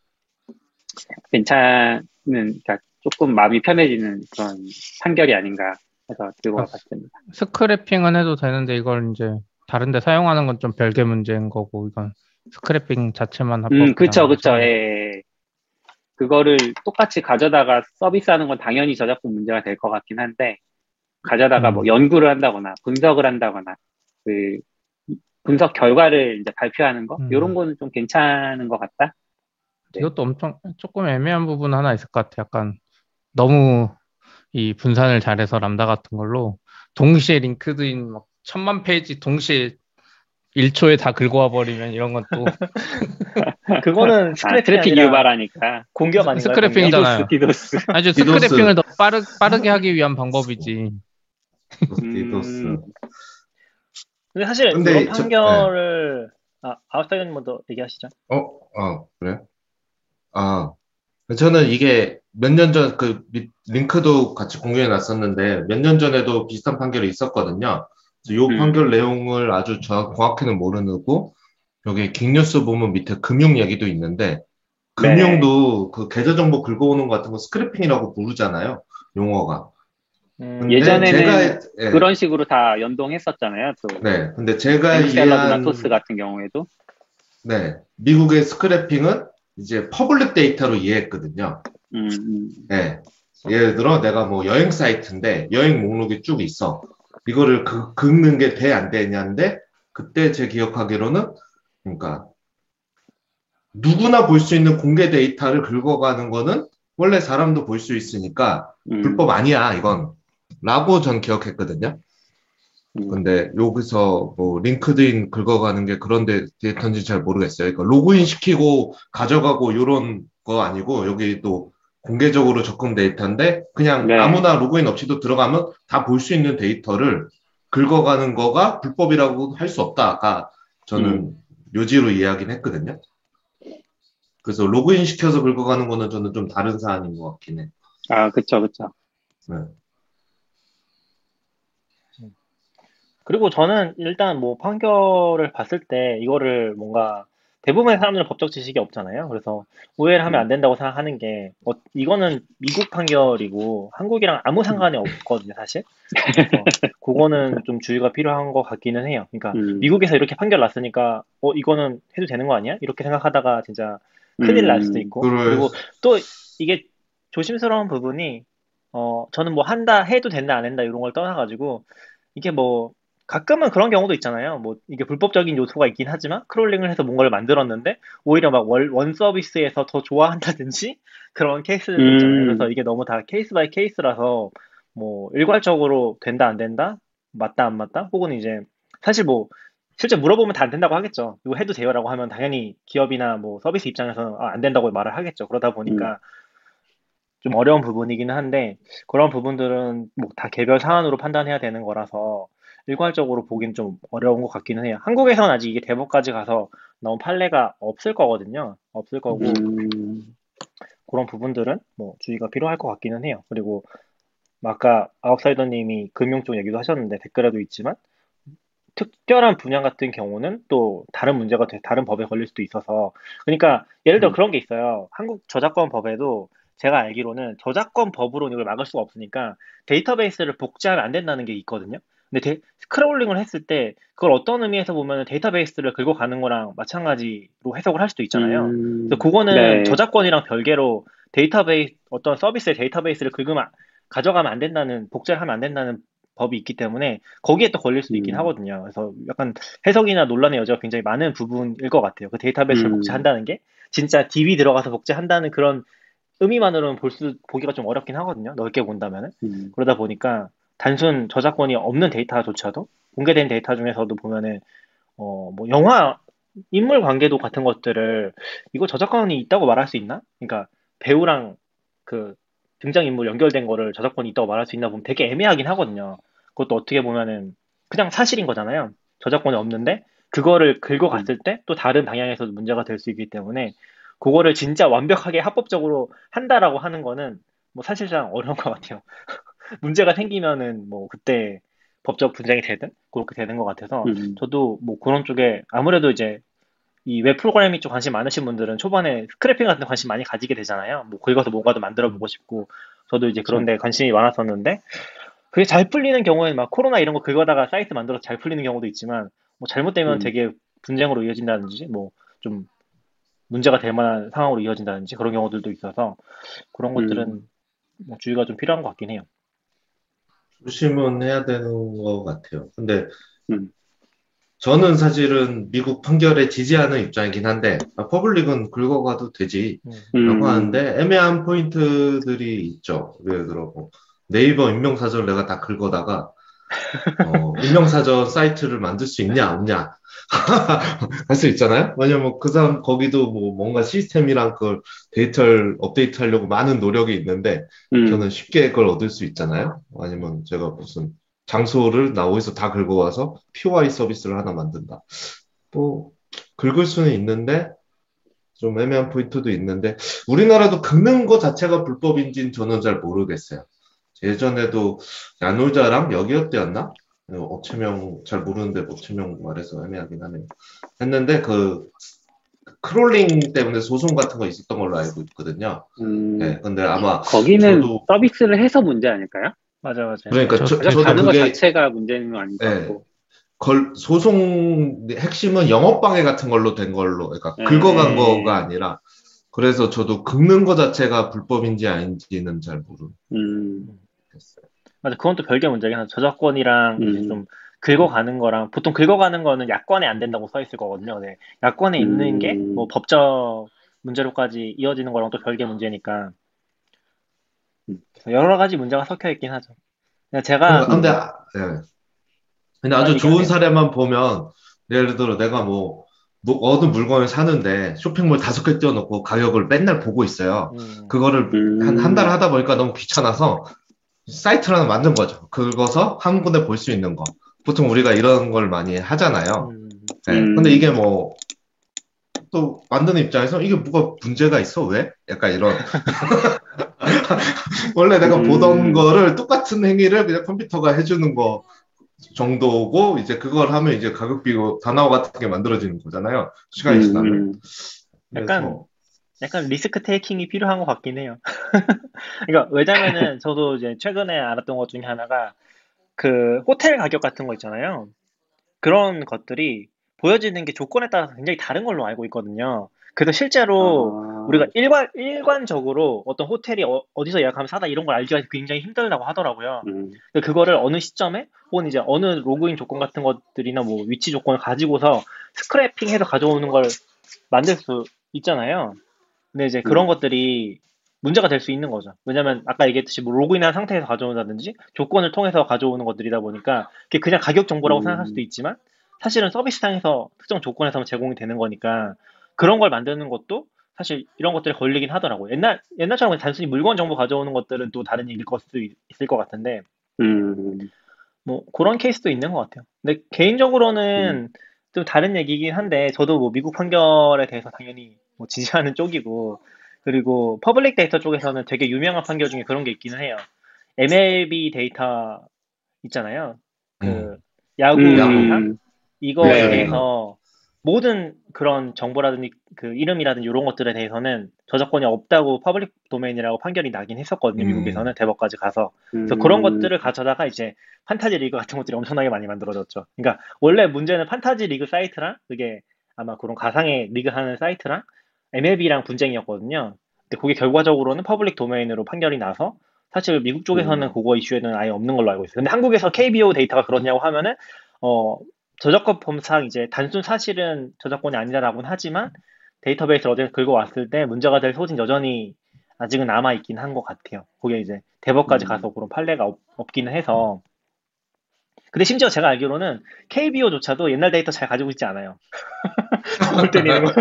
괜찮은, 그러니까 조금 마음이 편해지는 그런 판결이 아닌가 해서 들고 와봤습니다. 스크래핑은 해도 되는데 이걸 이제 다른데 사용하는 건 좀 별개 문제인 거고 이건 스크래핑 자체만 합법. 음, 그쵸, 그쵸, 예, 예. 그거를 똑같이 가져다가 서비스하는 건 당연히 저작권 문제가 될 것 같긴 한데, 가져다가 음. 뭐 연구를 한다거나, 분석을 한다거나, 그, 분석 결과를 이제 발표하는 거? 음. 이런 거는 좀 괜찮은 것 같다? 네. 이것도 엄청 조금 애매한 부분 하나 있을 것 같아. 약간 너무 이 분산을 잘해서 람다 같은 걸로 동시에 LinkedIn 막 천만 페이지 동시에 1초에 다 긁어와 버리면 이런 건 또 그거는 아, scraping이 트래픽 유발하니까. 공격 아닌가요? scraping 공격? 잖아요. 디도스, 디도스. 아주 디도스. scraping을 더 빠르, 빠르게 하기 위한 방법이지. 디도스. 음, 근데 사실 근데 판결을 아 아웃사이드님 먼저 얘기하시죠. 어, 아, 그래? 아, 저는 이게 몇 년 전, 그, 리- 링크도 같이 공유해 놨었는데, 몇 년 전에도 비슷한 판결이 있었거든요. 요 음. 판결 내용을 아주 정- 정확히는 모르고, 여기 긱뉴스 보면 밑에 금융 얘기도 있는데, 금융도 그 계좌 정보 긁어오는 것 같은 거 스크래핑이라고 부르잖아요. 용어가. 음, 예전에는 제가, 예, 그런 식으로 다 연동했었잖아요. 또. 네. 근데 제가 이해한, 토스 같은 경우에도. 네. 미국의 scraping은 이제 public data로 이해했거든요. 음, 음. 네. 예를 들어 내가 뭐 여행 사이트인데 여행 목록이 쭉 있어. 이거를 그, 긁는 게 돼, 안 되냐인데 그때 제 기억하기로는 그러니까 누구나 볼 수 있는 공개 데이터를 긁어가는 거는 원래 사람도 볼 수 있으니까 음, 불법 아니야 이건 라고 전 기억했거든요. 음. 근데 여기서 뭐 LinkedIn 긁어가는 게 그런 데 데이터인지 잘 모르겠어요. 그러니까 로그인 시키고 가져가고 이런 거 아니고 여기 또 공개적으로 접근 데이터인데 그냥 네. 아무나 로그인 없이도 들어가면 다 볼 수 있는 데이터를 긁어가는 거가 불법이라고 할 수 없다가 저는 음. 요지로 이해하긴 했거든요. 그래서 로그인 시켜서 긁어가는 거는 저는 좀 다른 사안인 것 같긴 해. 아, 그쵸, 그쵸. 네. 그리고 저는 일단 뭐 판결을 봤을 때 이거를 뭔가 대부분의 사람들은 법적 지식이 없잖아요. 그래서 오해를 하면 안 된다고 생각하는 게 어, 이거는 미국 판결이고 한국이랑 아무 상관이 없거든요, 사실. 그래서 그거는 좀 주의가 필요한 것 같기는 해요. 그러니까 음. 미국에서 이렇게 판결 났으니까 어 이거는 해도 되는 거 아니야? 이렇게 생각하다가 진짜 큰일 날 수도 음. 있고 그래. 그리고 또 이게 조심스러운 부분이 어 저는 뭐 한다 해도 된다 안 된다 이런 걸 떠나가지고 이게 뭐 가끔은 그런 경우도 있잖아요. 뭐 이게 불법적인 요소가 있긴 하지만 crawling을 해서 뭔가를 만들었는데 오히려 막 원 서비스에서 더 좋아한다든지 그런 케이스들도 음. 있잖아요. 그래서 이게 너무 다 case by case라서 뭐 일괄적으로 된다 안 된다 맞다 안 맞다 혹은 이제 사실 뭐 실제 물어보면 다 안 된다고 하겠죠. 이거 해도 돼요라고 하면 당연히 기업이나 뭐 서비스 입장에서는 아, 안 된다고 말을 하겠죠. 그러다 보니까 좀 어려운 부분이기는 한데 그런 부분들은 뭐 다 개별 사안으로 판단해야 되는 거라서 일괄적으로 보기는 좀 어려운 것 같기는 해요. 한국에서는 아직 이게 대법까지 가서 나온 판례가 없을 거거든요. 없을 거고 음. 그런 부분들은 뭐 주의가 필요할 것 같기는 해요. 그리고 뭐 아까 아웃사이더님이 금융 쪽 얘기도 하셨는데 댓글에도 있지만 특별한 분야 같은 경우는 또 다른 문제가 돼, 다른 법에 걸릴 수도 있어서 그러니까 예를 들어 음. 그런 게 있어요. 한국 저작권 법에도 제가 알기로는 저작권 법으로 이걸 막을 수가 없으니까 데이터베이스를 복제하면 안 된다는 게 있거든요. 근데 데, crawling을 했을 때 그걸 어떤 의미에서 보면 데이터베이스를 긁고 가는 거랑 마찬가지로 해석을 할 수도 있잖아요. 음. 그래서 그거는 네. 저작권이랑 별개로 데이터베이스 어떤 서비스의 데이터베이스를 긁으면 가져가면 안 된다는 복제를 하면 안 된다는 법이 있기 때문에 거기에 또 걸릴 수도 있긴 음. 하거든요. 그래서 약간 해석이나 논란의 여지가 굉장히 많은 부분일 것 같아요. 그 데이터베이스를 음. 복제한다는 게 진짜 DB 들어가서 복제한다는 그런 의미만으로는 볼 수 보기가 좀 어렵긴 하거든요. 넓게 본다면은 음. 그러다 보니까 단순 저작권이 없는 데이터조차도 공개된 데이터 중에서도 보면은 어 뭐 영화 인물 관계도 같은 것들을 이거 저작권이 있다고 말할 수 있나? 그러니까 배우랑 그 등장인물 연결된 거를 저작권이 있다고 말할 수 있나 보면 되게 애매하긴 하거든요. 그것도 어떻게 보면은 그냥 사실인 거잖아요. 저작권이 없는데 그거를 긁어갔을 때 또 다른 방향에서 문제가 될 수 있기 때문에 그거를 진짜 완벽하게 합법적으로 한다라고 하는 거는 뭐 사실상 어려운 것 같아요. 문제가 생기면은 뭐 그때 법적 분쟁이 되든 그렇게 되는 것 같아서 음. 저도 뭐 그런 쪽에 아무래도 이제 이 웹 프로그래밍 쪽 관심 많으신 분들은 초반에 scraping 같은 거 관심 많이 가지게 되잖아요. 뭐 긁어서 뭔가도 만들어 보고 싶고 저도 이제 그런 데 관심이 많았었는데 그게 잘 풀리는 경우에는 막 코로나 이런 거 긁어다가 사이트 만들어서 잘 풀리는 경우도 있지만 뭐 잘못되면 음. 되게 분쟁으로 이어진다든지 뭐 좀 문제가 될 만한 상황으로 이어진다든지 그런 경우들도 있어서 그런 것들은 음. 뭐 주의가 좀 필요한 것 같긴 해요. 조심은 해야 되는 것 같아요. 근데 음. 저는 사실은 미국 판결에 지지하는 입장이긴 한데 아, public은 긁어가도 되지 음. 라고 하는데 애매한 포인트들이 있죠. 예를 들어 뭐 네이버 인명사전을 내가 다 긁어다가 어, 인명사전 사이트를 만들 수 있냐 없냐 할 수 있잖아요. 왜냐면 그 사람 거기도 뭐 뭔가 시스템이랑 그걸 데이터를 업데이트하려고 많은 노력이 있는데 음. 저는 쉽게 그걸 얻을 수 있잖아요. 아니면 제가 무슨 장소를 나 어디서 다 긁어와서 POI 서비스를 하나 만든다. 뭐 긁을 수는 있는데 좀 애매한 포인트도 있는데 우리나라도 긁는 거 자체가 불법인지는 저는 잘 모르겠어요. 예전에도 야놀자랑 여기어때였나? 업체명 잘 모르는데 업체명 말해서 애매하긴 하네요. 했는데 그 crawling 때문에 소송 같은 거 있었던 걸로 알고 있거든요. 음. 네, 근데 아마 거기는 저도- 서비스를 해서 문제 아닐까요? 맞아 맞아. 그러니까 저- 저, 저도 가는 것 그게 자체가 문제는 건 아닌 것 네. 같고. 걸, 소송 핵심은 영업 방해 같은 걸로 된 걸로, 그러니까 네. 긁어간 거가 아니라, 그래서 저도 긁는 거 자체가 불법인지 아닌지는 잘 음. 모르 겠어요. 맞아. 그건 또 별개 문제긴 하죠. 저작권이랑 음. 좀 긁어가는 거랑 보통 긁어가는 거는 야권에 안 된다고 써 있을 거거든요. 네. 야권에 있는 음. 게뭐 법적 문제로까지 이어지는 거랑 또 별개 문제니까 그래서 여러 가지 문제가 섞여 있긴 하죠. 제가 근데, 아, 예. 근데 아주 아니, 좋은 사례만 보면 예를 들어 내가 뭐, 뭐 어느 물건을 사는데 쇼핑몰 다섯 개 띄워놓고 가격을 맨날 보고 있어요. 음, 그거를 음. 한한 달 하다 보니까 너무 귀찮아서 사이트를 하나 만든 거죠. 긁어서 한 군데 볼 수 있는 거. 보통 우리가 이런 걸 많이 하잖아요. 음, 네. 음. 근데 이게 뭐, 또 만드는 입장에서 이게 뭐가 문제가 있어? 왜? 약간 이런. 원래 내가 음. 보던 거를 똑같은 행위를 그냥 컴퓨터가 해주는 거 정도고, 이제 그걸 하면 이제 가격비고 단어 같은 게 만들어지는 거잖아요. 시간이 지나면. 음. 약간 약간 리스크 테이킹이 필요한 것 같긴 해요. 그러니까 왜냐면은 저도 이제 최근에 알았던 것 중에 하나가 그 호텔 가격 같은 거 있잖아요. 그런 것들이 보여지는 게 조건에 따라서 굉장히 다른 걸로 알고 있거든요. 그래서 실제로 아. 우리가 일관, 일관적으로 어떤 호텔이 어, 디서 예약하면 싸다 이런 걸 알기가 굉장히 힘들다고 하더라고요. 음. 그거를 어느 시점에 혹은 이제 어느 로그인 조건 같은 것들이나 뭐 위치 조건을 가지고서 스크래핑해서 가져오는 걸 만들 수 있잖아요. 근데 이제 그런 음. 것들이 문제가 될 수 있는 거죠. 왜냐면 아까 얘기했듯이 뭐 로그인한 상태에서 가져온다든지 조건을 통해서 가져오는 것들이다 보니까 그게 그냥 가격 정보라고 음. 생각할 수도 있지만 사실은 서비스상에서 특정 조건에서만 제공이 되는 거니까 그런 걸 만드는 것도 사실 이런 것들이 걸리긴 하더라고요. 옛날 옛날처럼 단순히 물건 정보 가져오는 것들은 또 다른 얘기일 것 수도 있- 있을 것 같은데 음. 뭐 그런 케이스도 있는 것 같아요. 근데 개인적으로는 좀 다른 얘기긴 한데 저도 뭐 미국 판결에 대해서 당연히 뭐 지지하는 쪽이고 그리고 public data 쪽에서는 되게 유명한 판결 중에 그런 게 있기는 해요. MLB 데이터 있잖아요. 그 음. 야구 음. 데이터 이거에 네. 대해서 모든 그런 정보라든지 그 이름이라든지 이런 것들에 대해서는 저작권이 없다고 public domain이라고 판결이 나긴 했었거든요. 음. 미국에서는 대법까지 가서. 그래서 음. 그런 것들을 가져다가 이제 판타지 리그 같은 것들이 엄청나게 많이 만들어졌죠. 그러니까 원래 문제는 판타지 리그 사이트랑 그게 아마 그런 가상의 리그 하는 사이트랑 MLB랑 분쟁이었거든요. 근데 그게 결과적으로는 public domain으로 판결이 나서 사실 미국 쪽에서는 음. 그거 이슈에는 아예 없는 걸로 알고 있어요. 근데 한국에서 KBO 데이터가 그렇냐고 하면은 어 저작권 법상 이제 단순 사실은 저작권이 아니라고는 하지만 데이터베이스를 어디서 긁어왔을 때 문제가 될 소지는 여전히 아직은 남아있긴 한 것 같아요. 그게 이제 대법까지 음. 가서 그런 판례가 없, 없기는 해서. 근데 심지어 제가 알기로는 KBO조차도 옛날 데이터 잘 가지고 있지 않아요. 볼 때리는 거.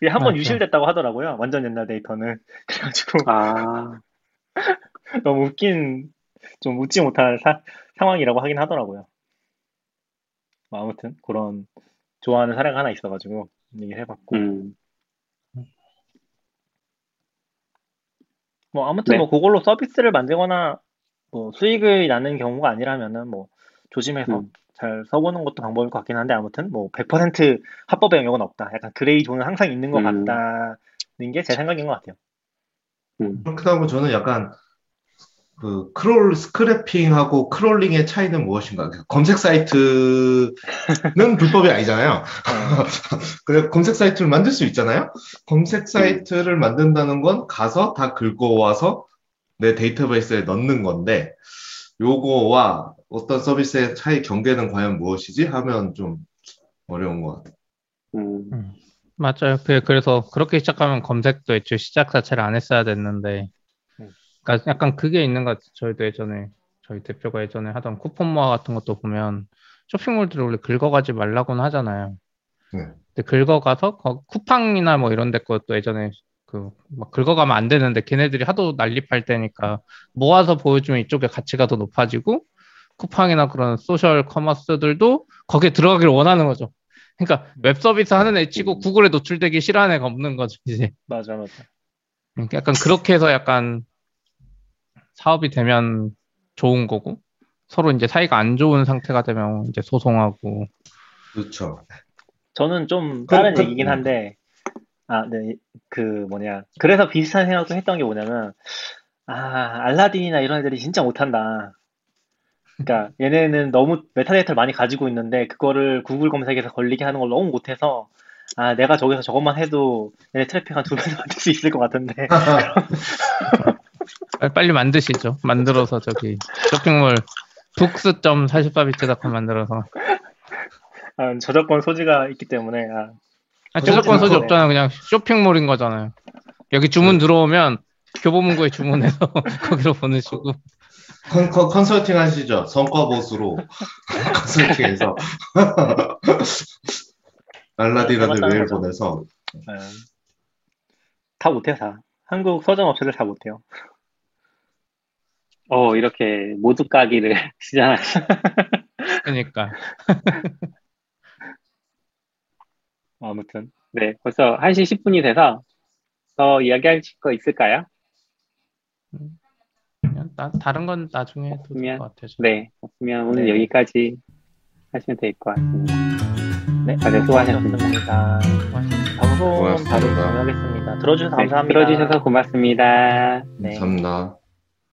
이게 한번 맞죠. 유실됐다고 하더라고요. 완전 옛날 데이터는. 그래가지고 아. 너무 웃긴, 좀 웃지 못할 사- 상황이라고 하긴 하더라고요. 뭐 아무튼 그런 좋아하는 사례가 하나 있어가지고 얘기를 해봤고. 음. 뭐 아무튼 네. 뭐 그걸로 서비스를 만들거나 뭐 수익을 나는 경우가 아니라면은 뭐 조심해서 음. 잘 써보는 것도 방법일 것 같긴 한데 아무튼 뭐 100% 합법의 영역은 없다. 약간 gray zone은 항상 있는 것 음. 같다는 게 제 생각인 것 같아요. 음. 그렇기도 하고 저는 약간 그 crawl scraping하고 crawling의 차이는 무엇인가? 그 검색 사이트는 불법이 아니잖아요. 그래 검색 사이트를 만들 수 있잖아요. 검색 사이트를 만든다는 건 가서 다 긁어와서 내 데이터베이스에 넣는 건데 요거와 어떤 서비스의 차이 경계는 과연 무엇이지? 하면 좀 어려운 것 같아요. 음. 맞아요. 그, 그래서 그렇게 시작하면 검색도 애초에 시작 자체를 안 했어야 됐는데, 음. 그러니까 약간 그게 있는 것 같아요. 저희도 예전에, 저희 대표가 예전에 하던 쿠폰 모아 같은 것도 보면 쇼핑몰들을 원래 긁어가지 말라고는 하잖아요. 네. 근데 긁어가서 거- 쿠팡이나 뭐 이런 데 것도 예전에 그 막 긁어가면 안 되는데 걔네들이 하도 난립할 때니까 모아서 보여주면 이쪽에 가치가 더 높아지고 쿠팡이나 그런 소셜 커머스들도 거기에 들어가기를 원하는 거죠. 그러니까 웹 서비스 하는 애 치고 구글에 노출되기 싫어하는 애가 없는 거죠, 이제. 맞아, 맞아. 그러니까 약간 그렇게 해서 약간 사업이 되면 좋은 거고 서로 이제 사이가 안 좋은 상태가 되면 이제 소송하고 그렇죠. 저는 좀 그- 다른 그- 얘기긴 한데, 아, 네, 그 뭐냐. 그래서 비슷한 생각도 했던 게 뭐냐면, 아, 알라딘이나 이런 애들이 진짜 못한다. 그러니까 얘네는 너무 메타데이터를 많이 가지고 있는데 그거를 구글 검색에서 걸리게 하는 걸 너무 못해서 아 내가 저기서 저것만 해도 얘네 트래픽 한 두 배도 만들 수 있을 것 같은데 빨리, 빨리 만드시죠. 만들어서 저기 쇼핑몰 books.44bits.com 만들어서 아, 저작권 소지가 있기 때문에 아, 아, 저작권 소지. 없잖아요. 그냥 쇼핑몰인 거잖아요. 여기 주문 들어오면 교보문고에 주문해서 거기로 보내시고 컨, 컨, 컨설팅 하시죠. 성과 보수로 컨설팅해서 알라딘한테 맞다는 메일. 보내서 네. 다 못해요, 다. 한국 서점 업체들 다 못해요. 어, 이렇게 모두 까기를 시전하시 그러니까 아무튼. 네, 벌써 1시 10분이 돼서 더 이야기할 거 있을까요? 그냥 나, 다른 건 나중에 해도 될 그러면- 것 같아요. 네, 없으면 오늘 네. 여기까지 하시면 될 것 같습니다. 네, 다들 수고하셨습니다. 수고하셨습니다. 수고하셨습니다. 방송 바로 고맙습니다. 진행하겠습니다. 들어주셔서 네, 감사합니다. 들어주셔서 고맙습니다. 네. 감사합니다.